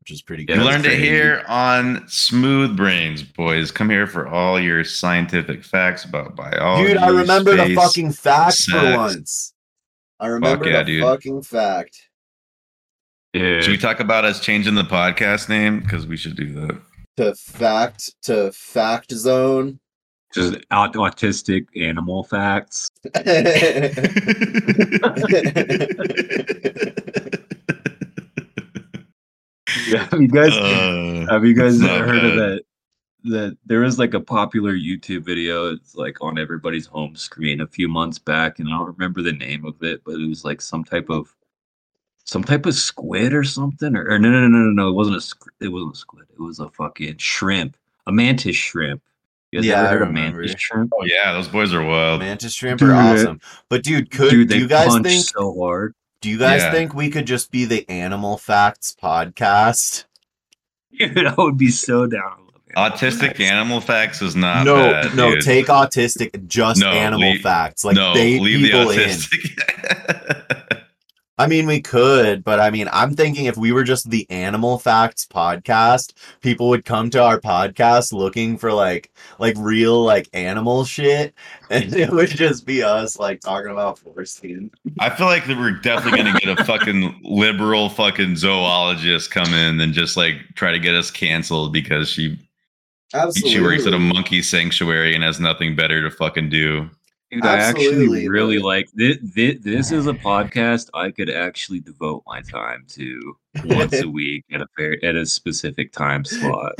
which is pretty you good. that's learned it here on Smooth Brains, boys. Come here for all your scientific facts about biology. Dude, I remember the space. fucking fact for once. I remember yeah, the dude. fucking fact. Yeah. Should we talk about us changing the podcast name? Because we should do that. To fact to fact zone. Just aut- autistic animal facts. Yeah, have you guys Uh, have you guys not heard of that that there was like a popular YouTube video. It's like on everybody's home screen a few months back, and I don't remember the name of it, but it was like some type of some type of squid or something. Or, or no, no, no, no, no, it wasn't a it wasn't a squid. It was a fucking shrimp, a mantis shrimp. You guys Yeah, ever I of remember. mantis shrimp? Oh yeah, those boys are wild. Mantis shrimp Dude, are awesome. But dude, could Dude, do you guys think so hard. do you guys Yeah. think we could just be the animal facts podcast? Dude, I would be so down. I love animal Autistic facts. animal facts is not no, bad. no, dude. take autistic just No, animal leave- facts. Like no, they leave the people in. I mean, we could, but I mean, I'm thinking if we were just the Animal Facts podcast, people would come to our podcast looking for like like real like animal shit, and it would just be us like talking about foreskin. I feel like we're definitely gonna get a fucking liberal fucking zoologist come in and just like try to get us canceled because she she works at a monkey sanctuary and has nothing better to fucking do. Dude, I actually really like this, this. This is a podcast I could actually devote my time to once a week at a fair, at a specific time slot.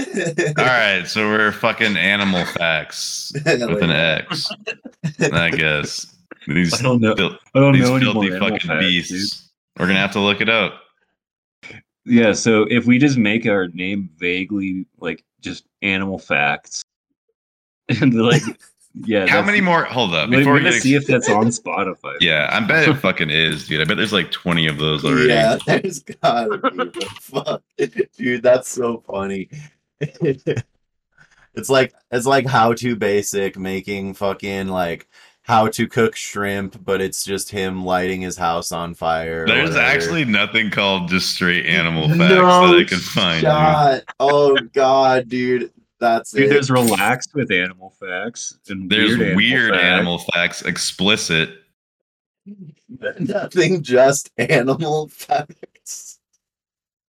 All right, so we're fucking animal facts with an X, I guess. These I don't know. fil- I don't these know any more filthy fucking facts, beasts. dude. We're gonna have to look it up. Yeah, so if we just make our name vaguely like just animal facts, and like, yeah, How many more? Hold up. Before we gonna see if that's on Spotify. Yeah, I bet it fucking is, dude. I bet there's like 20 of those already. Yeah, there's gotta be. Fuck, dude, that's so funny. it's like it's like how to basic making fucking like how to cook shrimp, but it's just him lighting his house on fire. There's whatever. actually nothing called just straight animal facts no that I can find. dude. shot. Oh god, dude, that's Dude, it. there's relaxed with animal facts and There's weird, weird, animal, animal facts, explicit. nothing, just animal facts.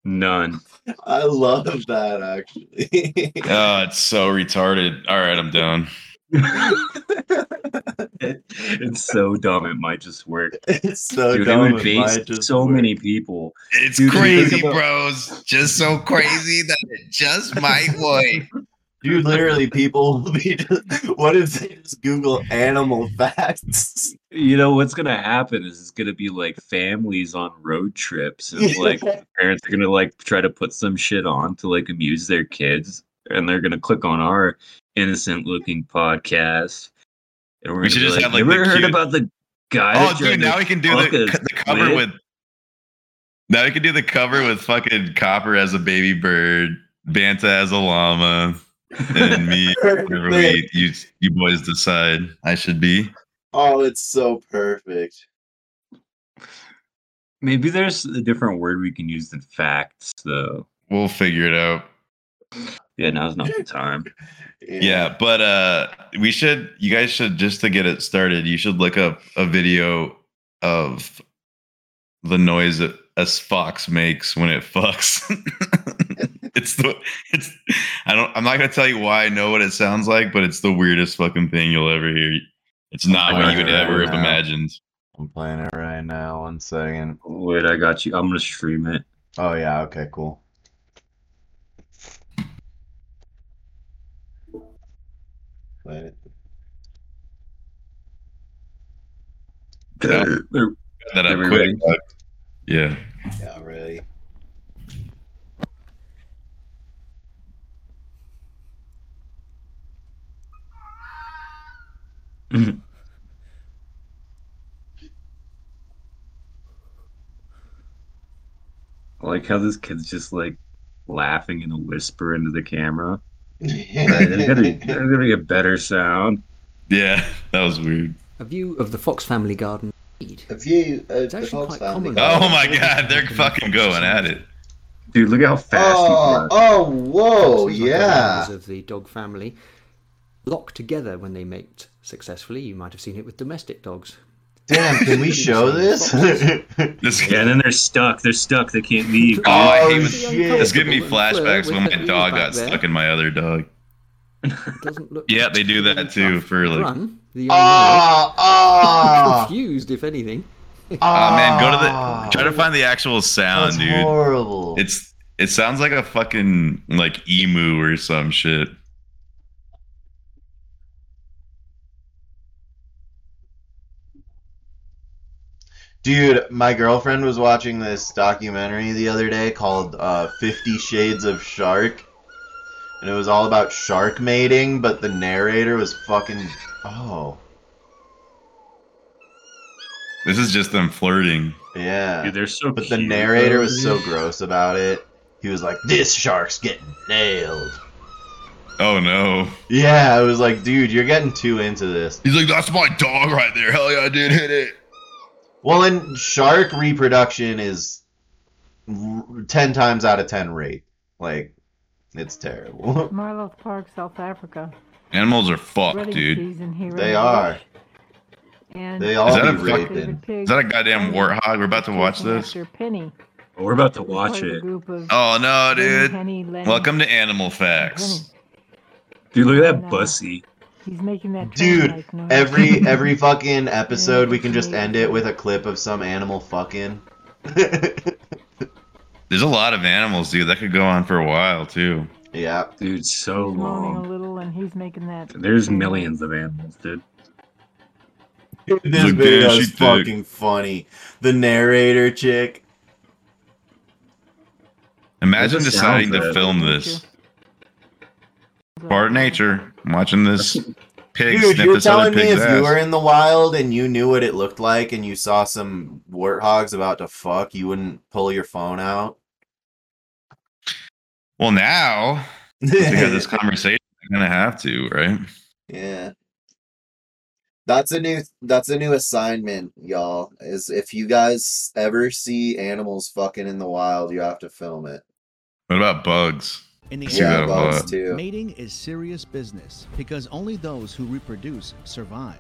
None. I love that actually. Oh, it's so retarded. All right, I'm done. it's so dumb. It might just work. it's so Dude, it dumb. would it face might just so work. many people. It's Dude, crazy, about- bros. Just so crazy that it just might work. Dude, literally, people will be just, what if they just Google animal facts? You know what's gonna happen is it's gonna be like families on road trips, and like parents are gonna like try to put some shit on to like amuse their kids, and they're gonna click on our innocent looking podcast. And we're We should just like, have, like, "You ever heard cute- about the guy? Oh, dude, now we can do the, the cover squid?" with. Now we can do the cover with fucking Copper as a baby bird, Banta as a llama, and me. Whatever we, you, you boys decide I should be. Oh, it's so perfect. Maybe there's a different word we can use than facts, though. We'll figure it out. Yeah, now's not the time. Yeah, but uh we should you guys should just to get it started, you should look up a video of the noise that a fox makes when it fucks. it's the it's I don't I'm not gonna tell you why I know what it sounds like, but it's the weirdest fucking thing you'll ever hear. It's not what you would Right ever have imagined. I'm playing it right now. One second. Wait, I got you. I'm gonna stream it. Oh, yeah. Okay, cool. Play it. Yeah. There- That up Are quick. but- Yeah. Yeah, ready. I like how this kid's just like laughing in a whisper into the camera. There's gotta, there's gotta be a better sound. Yeah, that was weird. A view of the Fox family garden. A view of It's the Fox family. common. Oh my god, they're fucking going at it. Dude, look at how fast Oh, oh, whoa, Foxes, yeah. of the dog family lock together when they mate successfully. You might have seen it with domestic dogs. Damn, can we show this? This Yeah, and then they're stuck. They're stuck. They can't leave. Oh, I Oh, hate when- shit. It's giving me Uncomfortable and flirt flashbacks when my dog got there. stuck in my other dog. Doesn't look. Yeah, they do that too tough. for, like- Run, the young Ah, male, ah, confused if anything. Oh man, go to the try to find the actual sound, That's dude. horrible. It's it sounds like a fucking like emu or some shit. Dude, my girlfriend was watching this documentary the other day called uh, Fifty Shades of Shark. And it was all about shark mating, but the narrator was fucking. Oh. This is just them flirting. Yeah. Dude, they're so But the narrator though, was so gross about it. He was like, "This shark's getting nailed." Oh no. Yeah, I was like, "Dude, you're getting too into this." He's like, that's my dog right there. Hell yeah, I did hit it. Well, and shark reproduction is r- ten times out of ten rape. Like, it's terrible. Marloth Park, South Africa. Animals are fucked, Rutting dude. here they are. And They all Is that be a raping. Is that a goddamn warthog? We're about to watch this. After Penny. We're about to watch it. Oh no, dude. Penny, Lenny, Welcome to Animal Penny. Facts. Dude, look at that uh, bussy. He's making that Dude, noise. Every every fucking episode, we can just end it with a clip of some animal fucking. There's a lot of animals, dude. That could go on for a while too. yeah. Dude, so He's moaning a long. little, and he's making that. There's millions of animals, dude. This Like, video is she thick. fucking funny. The narrator chick. Imagine deciding to film this. Part of nature. I'm watching this pig Dude, sniff you're this other telling me pig's if you were in the wild and you knew what it looked like and you saw some warthogs about to fuck, you wouldn't pull your phone out? Well, now to have this conversation, I'm gonna have to, right? Yeah. That's a new that's a new assignment, y'all. Is if you guys ever see animals fucking in the wild, you have to film it. What about bugs? In the Yeah, a bugs too. mating is serious business because only those who reproduce survive.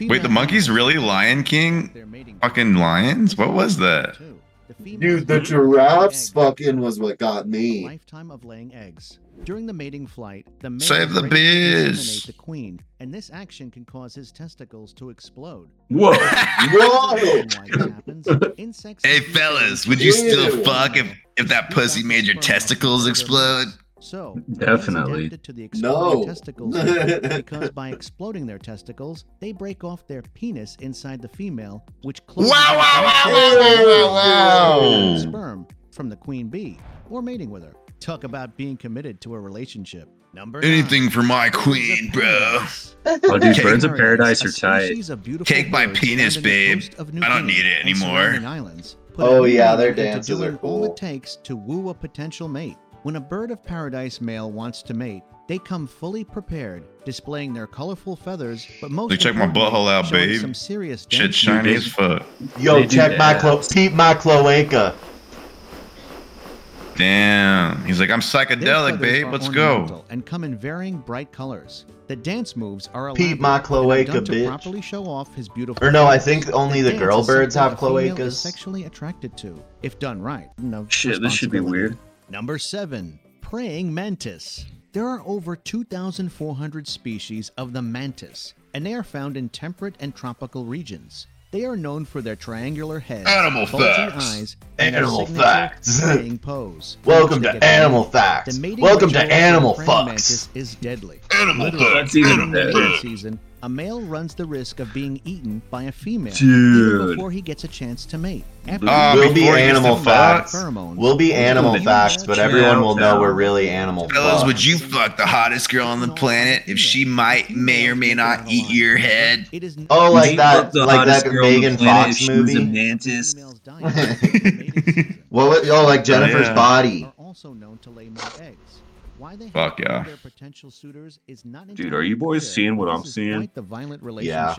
Wait, the monkeys really Lion King? Fucking lions? What was that? too. The females Dude, the giraffes fucking was what got me. lifetime of laying eggs. During the mating flight, the male Save the breaks to biz. inseminate the queen, and this action can cause his testicles to explode. Whoa. Whoa! Reason why this happens, insects Hey fellas, would you still fuck if if that pussy made your testicles explode? So Definitely. to the No. testicles because by exploding their testicles, they break off their penis inside the female, which closes Wow, the wow, wow, outside wow, wow, wow, wow. sperm from the queen bee or mating with her. Talk about being committed to a relationship. Number Anything nine, for my queen, bro. paradise. Oh, dude, Take- birds of paradise are tight. species Take my penis, found babe. coast of New I don't need it anymore. islands Oh, yeah, their meaning into dances are doing all it takes to woo a potential mate. When a bird of paradise male wants to mate, they come fully prepared, displaying their colorful feathers, but most Like, check my importantly, butthole out, babe. Some serious Shit dance shiny moves. as fuck. Yo, They check my clo- that. peep my cloaca. Damn. He's like, I'm psychedelic, babe. Let's go. And come in varying bright colors. The dance moves are elaborate Peep my and are cloaca, done to bitch. properly show off his beautiful. Or no, I think only the dance girl birds have a female cloacas. Sexually attracted to, if done right. No Shit, this should be weird. Number seven, praying mantis. There are over 2,400 species of the mantis, and they are found in temperate and tropical regions. They are known for their triangular heads, Animal facts. eyes, and Animal facts. praying pose. Welcome to Animal Facts. Welcome to Animal Fucks. mantis is deadly. Animal Literally, That's even during the better. mating season, a male runs the risk of being eaten by a female Dude. before he gets a chance to mate. After Uh, We'll be before he gets Animal. Facts. pheromones, We'll be Animal Facts, but everyone will know we're really Animal facts. Fellas, would you fuck the hottest girl on the planet if she might, may or may not eat your head? Oh, like that, like that girl Megan Fox she was a movie. mantis? Females dying during the mating season. What? Oh, like Jennifer's yeah. body. Are also known to lay more eggs. Why they Fuck yeah. their potential suitors is not Dude, are you boys clear, seeing what but I'm seeing? The violent Yeah.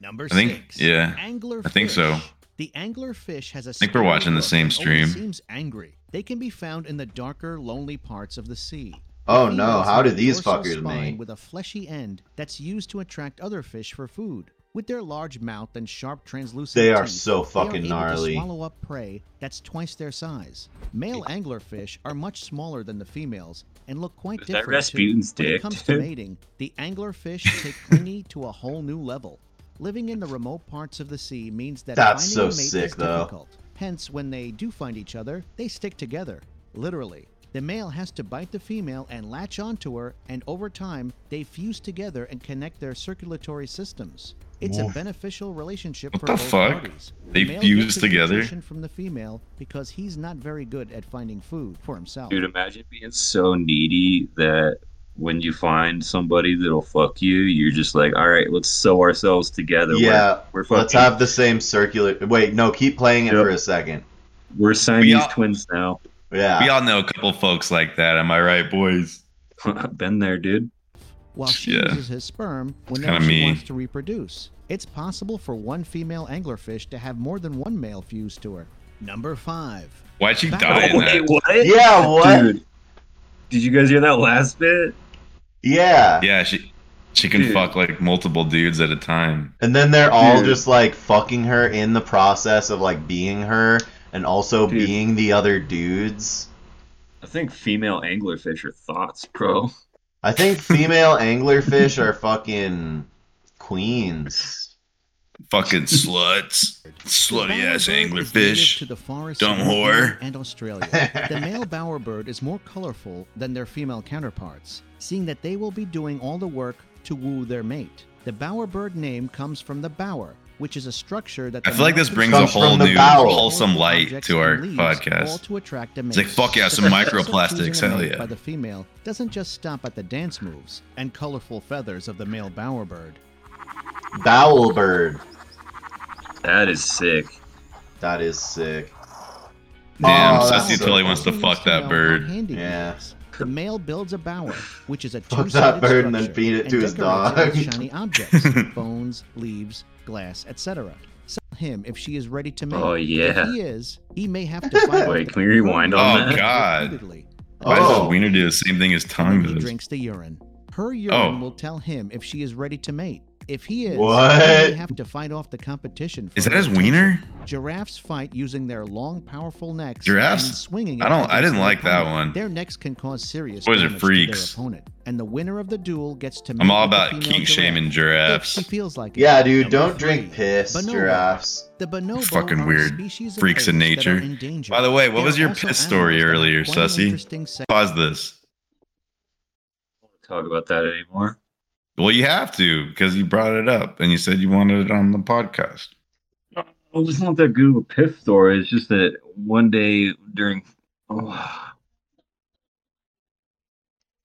Number I think- six. yeah, Angler I think so. The angler fish has a. I think we're watching the same stream. Seems angry. They can be found in the darker, lonely parts of the sea. Oh The no, how have do these fuckers spine mate? With a fleshy end that's used to attract other fish for food. With their large mouth and sharp translucent They are teeth, so they are fucking able gnarly. To swallow up prey that's twice their size. Male anglerfish are much smaller than the females and look quite Is that different. Rasputin's too. When it comes to mating, the anglerfish take clingy to a whole new level. Living in the remote parts of the sea means that That's finding so a mate sick, is though. difficult. Hence, when they do find each other, they stick together. Literally. The male has to bite the female and latch onto her, and over time, they fuse together and connect their circulatory systems. It's a beneficial relationship What for the both fuck? parties. They The fuse together? from the female because he's not very good at finding food for himself. Dude, imagine being so needy that when you find somebody that'll fuck you, you're just like, all right, let's sew ourselves together. We're- Yeah, we're, fucking. let's have the same circular. Wait, no, keep playing it Yep. for a second. we're Siamese all- twins now. Yeah. We all know a couple folks like that. Am I right, boys? Been there, dude. while she Yeah. uses his sperm whenever kinda she me. wants to reproduce. It's possible for one female anglerfish to have more than one male fused to her. Number five. Why'd she Oh, die in wait, what? Yeah, what? Dude, did you guys hear that last bit? Yeah. Yeah, she she can Dude. fuck like multiple dudes at a time. And then they're all Dude. just like fucking her in the process of like being her and also Dude. being the other dudes. I think female anglerfish are thoughts, bro. I think female anglerfish are fucking queens. Fucking sluts. Slutty The ass bowerbird anglerfish. To the forests Dumb whore. And Australia. the male bowerbird is more colorful than their female counterparts, seeing that they will be doing all the work to woo their mate. The bowerbird name comes from the bower, which is a structure that I feel like this brings a whole new bowel. wholesome light to our and leaves, all podcast. to attract a It's like, fuck yeah, some microplastics, hell yeah. By the female doesn't just stop at the dance moves and colorful feathers of the male bowerbird. Bowel bird. That is sick. That is sick. Damn, Oh, Sassy that's so totally wants to fuck that bird. handy Yeah. The male builds a bower, which is a Fuck two-sided that bird and then structure, feed it to his dog. shiny objects, bones, leaves, glass, etc. Sell him if she is ready to mate. Oh, yeah. If he is, he may have to fight. Wait, can we rewind on Oh, that? God. Repeatedly. Why does Oh. his wiener do the same thing as tongue Then he drinks the urine. Her urine Oh. will tell him if she is ready to mate. If he is, What? he have to fight off the competition. Is that his wiener? Giraffes fight using their long, powerful necks. Giraffes? and swinging. I don't- I didn't their like that opponent. one. Their necks can cause serious Boys are damage freaks. to their opponent, and the winner of the duel gets to. I'm all about female kink giraffe shaming If giraffes. she feels like it. Yeah, dude, Number don't drink piss, bonobo. giraffes. The bonobo Fucking weird. species of Freaks in birds that are nature. in. By the way, what They was your piss story animals that have earlier, quite an Sussy? interesting sex- Pause this. Talk about that anymore. Well, you have to because you brought it up and you said you wanted it on the podcast. Well, it's not that good of a piff story. It's just that one day during. Oh,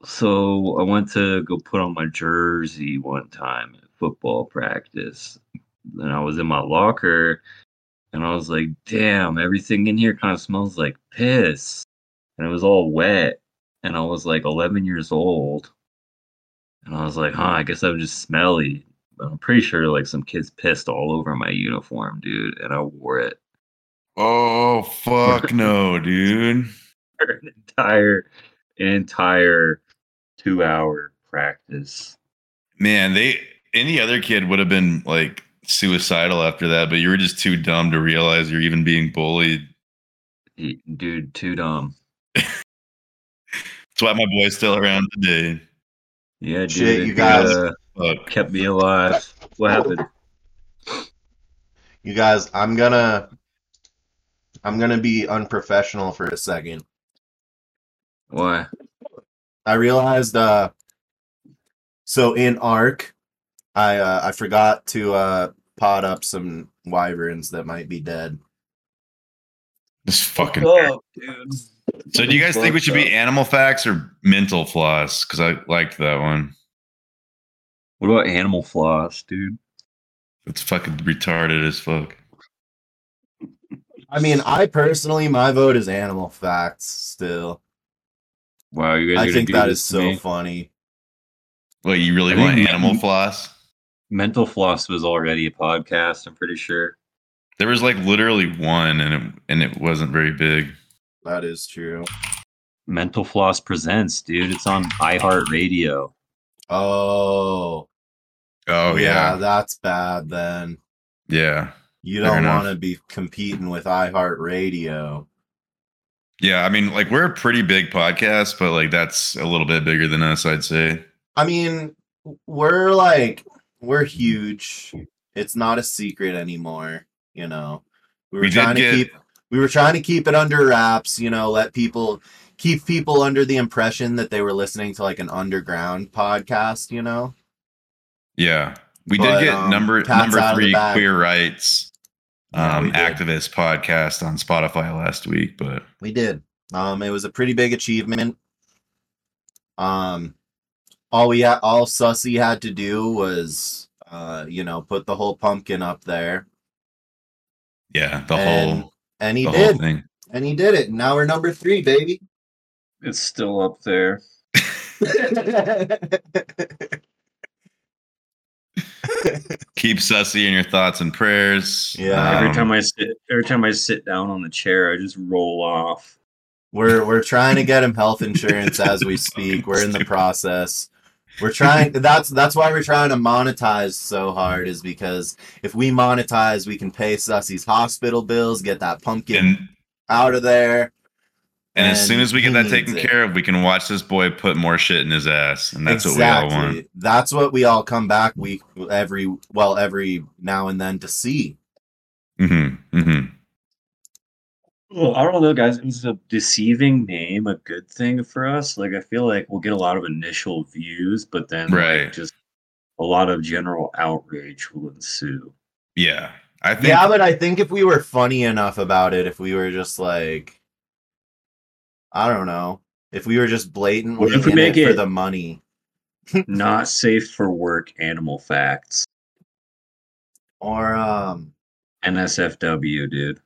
so I went to go put on my jersey one time at football practice. And I was in my locker and I was like, damn, everything in here kind of smells like piss. And it was all wet. And I was like 11 years old. And I was like, huh, I guess I'm just smelly. But I'm pretty sure like some kids pissed all over my uniform, dude, and I wore it Oh fuck no, dude. an entire entire two hour practice. Man, they any other kid would have been like suicidal after that, but you were just too dumb to realize you're even being bullied. Dude, too dumb. That's why my boy's still around today. Yeah, dude. Shit, you guys- uh, kept me alive. What happened? You guys, I'm gonna I'm gonna be unprofessional for a second. Why? I realized uh so in Ark I uh I forgot to uh pot up some wyverns that might be dead. This fucking. up, dude. So, do you guys think we should be animal facts or mental floss? Because I liked that one. What about animal floss, dude? It's fucking retarded as fuck. I mean, I personally my vote is animal facts still. Wow, you guys. I think do that this is to so me? funny. Well, you really I want think- animal floss? Mental floss was already a podcast. I'm pretty sure. There was like literally one, and it and it wasn't very big. That is true. Mental floss presents, dude. It's on iHeartRadio. Oh. Oh yeah, yeah, that's bad then. yeah, You don't want to be competing with iHeartRadio. yeah. I mean, like we're a pretty big podcast, but like that's a little bit bigger than us, I'd say. I mean, we're like we're huge. It's not a secret anymore, you know. We were We trying to get- keep we were trying to keep it under wraps, you know, let people keep people under the impression that they were listening to like an underground podcast, you know. Yeah, We But, did get um, number number out of the three queer rights um did. activist podcast on Spotify last week, but We did. Um, it was a pretty big achievement. Um, all we had, all Sussy had to do was, uh, you know, put the whole pumpkin up there, yeah, the and whole and he the whole did, thing. and he did it. Now we're number three, baby. It's still up there. Keep Sussy in your thoughts and prayers. Yeah. every Um, time I sit, every time I sit down on the chair, I just roll off. we're we're trying to get him health insurance as we speak. We're in the process. We're trying. That's that's why we're trying to monetize so hard. Is because if we monetize, we can pay Sussy's hospital bills, get that pumpkin and out of there. and as soon as we get that taken it. care of, we can watch this boy put more shit in his ass, and that's what we all want. That's what we all come back week every well every now and then to see. Mm-hmm. Mm-hmm. Well, I don't know, guys. Is a deceiving name a good thing for us? Like, I feel like we'll get a lot of initial views, but then like, Right. just a lot of general outrage will ensue. Yeah, I think. Yeah, but I think if we were funny enough about it, if we were just like, I don't know, if we were just blatant What if we make it for it- the money, Not safe for work. Animal facts. or um, NSFW, dude.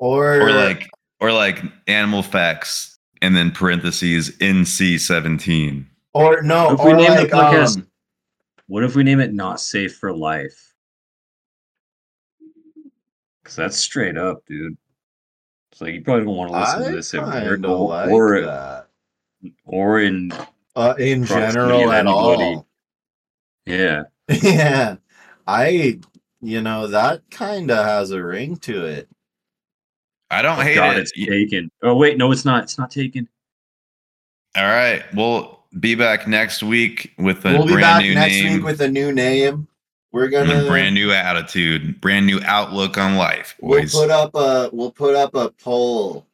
Or or like or like animal facts and then parentheses NC seventeen. or no, If we or name the like podcast- um, What if we name it "Not Safe for Life"? Because that's straight up, dude. It's like you probably don't want to listen I to this at work kind of or, like or, that. or in Uh, in general, of at anybody. all. yeah. yeah, I, you know, that kind of has a ring to it. I don't Oh, hate God, it. it's taken. Oh wait, no, it's not. It's not taken. All right, we'll be back next week with a we'll be brand back new next name week with a new name. We're gonna a brand new attitude, brand new outlook on life, Boys. We'll put up a we'll put up a poll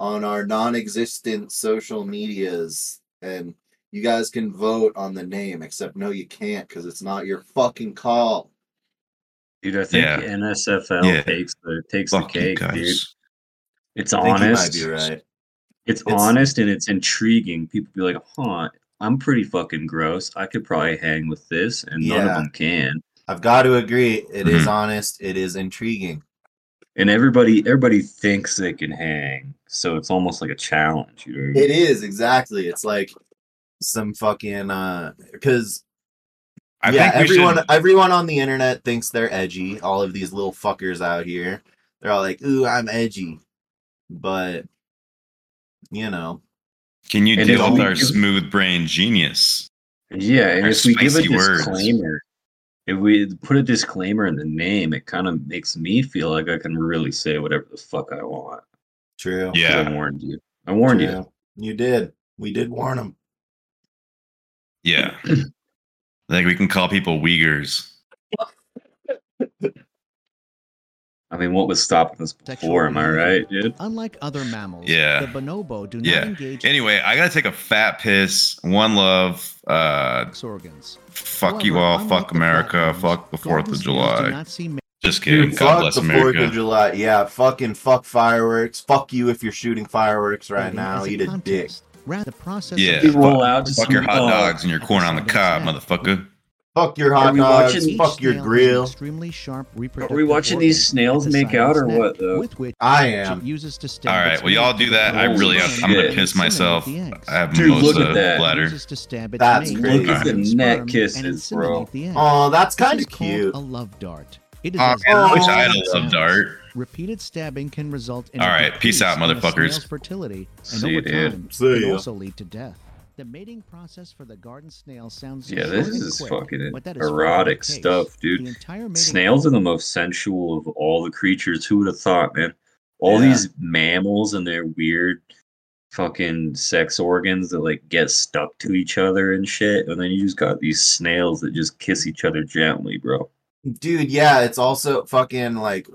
on our non-existent social medias, and you guys can vote on the name. Except no, you can't because it's not your fucking call. Dude, I think Yeah. NSFL Yeah. takes the takes Fuck the you cake, dude. It's I honest. you might be right. It's, It's- honest and it's intriguing. People be like, "Huh, I'm pretty fucking gross. I could probably hang with this," and none of them can. I've got to agree. It is Mhm. honest. It is intriguing. And everybody, everybody thinks they can hang, so it's almost like a challenge. You know? I mean? It is exactly. It's like some fucking uh, because I yeah, think everyone should. everyone on the internet thinks they're edgy. All of these little fuckers out here, they're all like, "Ooh, I'm edgy," but you know, Can you And deal with our give- smooth brain genius? Yeah, and Our if we give a spicy words. disclaimer, if we put a disclaimer in the name, it kind of makes me feel like I can really say whatever the fuck I want. True. Yeah. I warned you. I warned you. True. You did. We did warn them. Yeah. I think we can call people Uyghurs. Mean, what was stopping us before? Am I right, dude? Unlike other mammals, Yeah. the bonobo do not Yeah. engage Anyway, I gotta take a fat piss. One love. Uh, organs. fuck you all. Fuck America. flatworms, Fuck the Fourth of July. not see Just kidding. Dude, God fuck bless the Fourth of July. Yeah, fucking fuck fireworks. Fuck you if you're shooting fireworks right now. as Eat a dick. Rather, process Yeah. of We roll fuck- out to Fuck your hot dogs and your corn on the cob, motherfucker. Fuck your Are hot dogs. watching- Fuck your snail has an grill. Extremely sharp Are we reproductive watching these snails make out or what, though? With which I am. uses to stab All right. its Well, y'all do that. I the really. bone I'm gonna piss myself. inseminate the eggs. I have Dude, look at the that. bladder. Uses to stab its That's crazy. Look at the sperm neck kisses, bro. inseminate the egg. Oh, that's kind of cute. A love dart. It is Oh, as I wish. I had a love dart. Repeated stabbing can result in All right, peace out, decrease in a motherfuckers. fertility, and See you, dude. time, See can ya. also lead to death. The mating process for the garden snail sounds Yeah, this is quick, fucking but that is far from the erotic stuff, dude. The entire mating Snails are the most sensual of all the creatures. Who would have thought, man? All Yeah. these mammals and their weird fucking sex organs that like get stuck to each other and shit. And then you just got these snails that just kiss each other gently, bro. Dude, yeah, it's also fucking like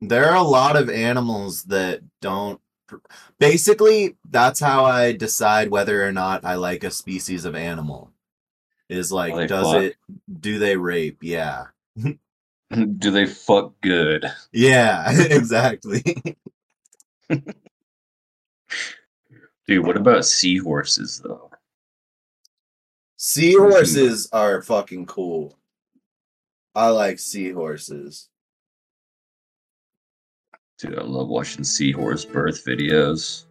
there are a lot of animals that don't basically that's how I decide whether or not I like a species of animal. is like, does fuck? it? Do they rape? Yeah, Do they fuck good? yeah, exactly. Dude, what about seahorses though? Seahorses are fucking cool. I like seahorses. Dude, I love watching seahorse birth videos.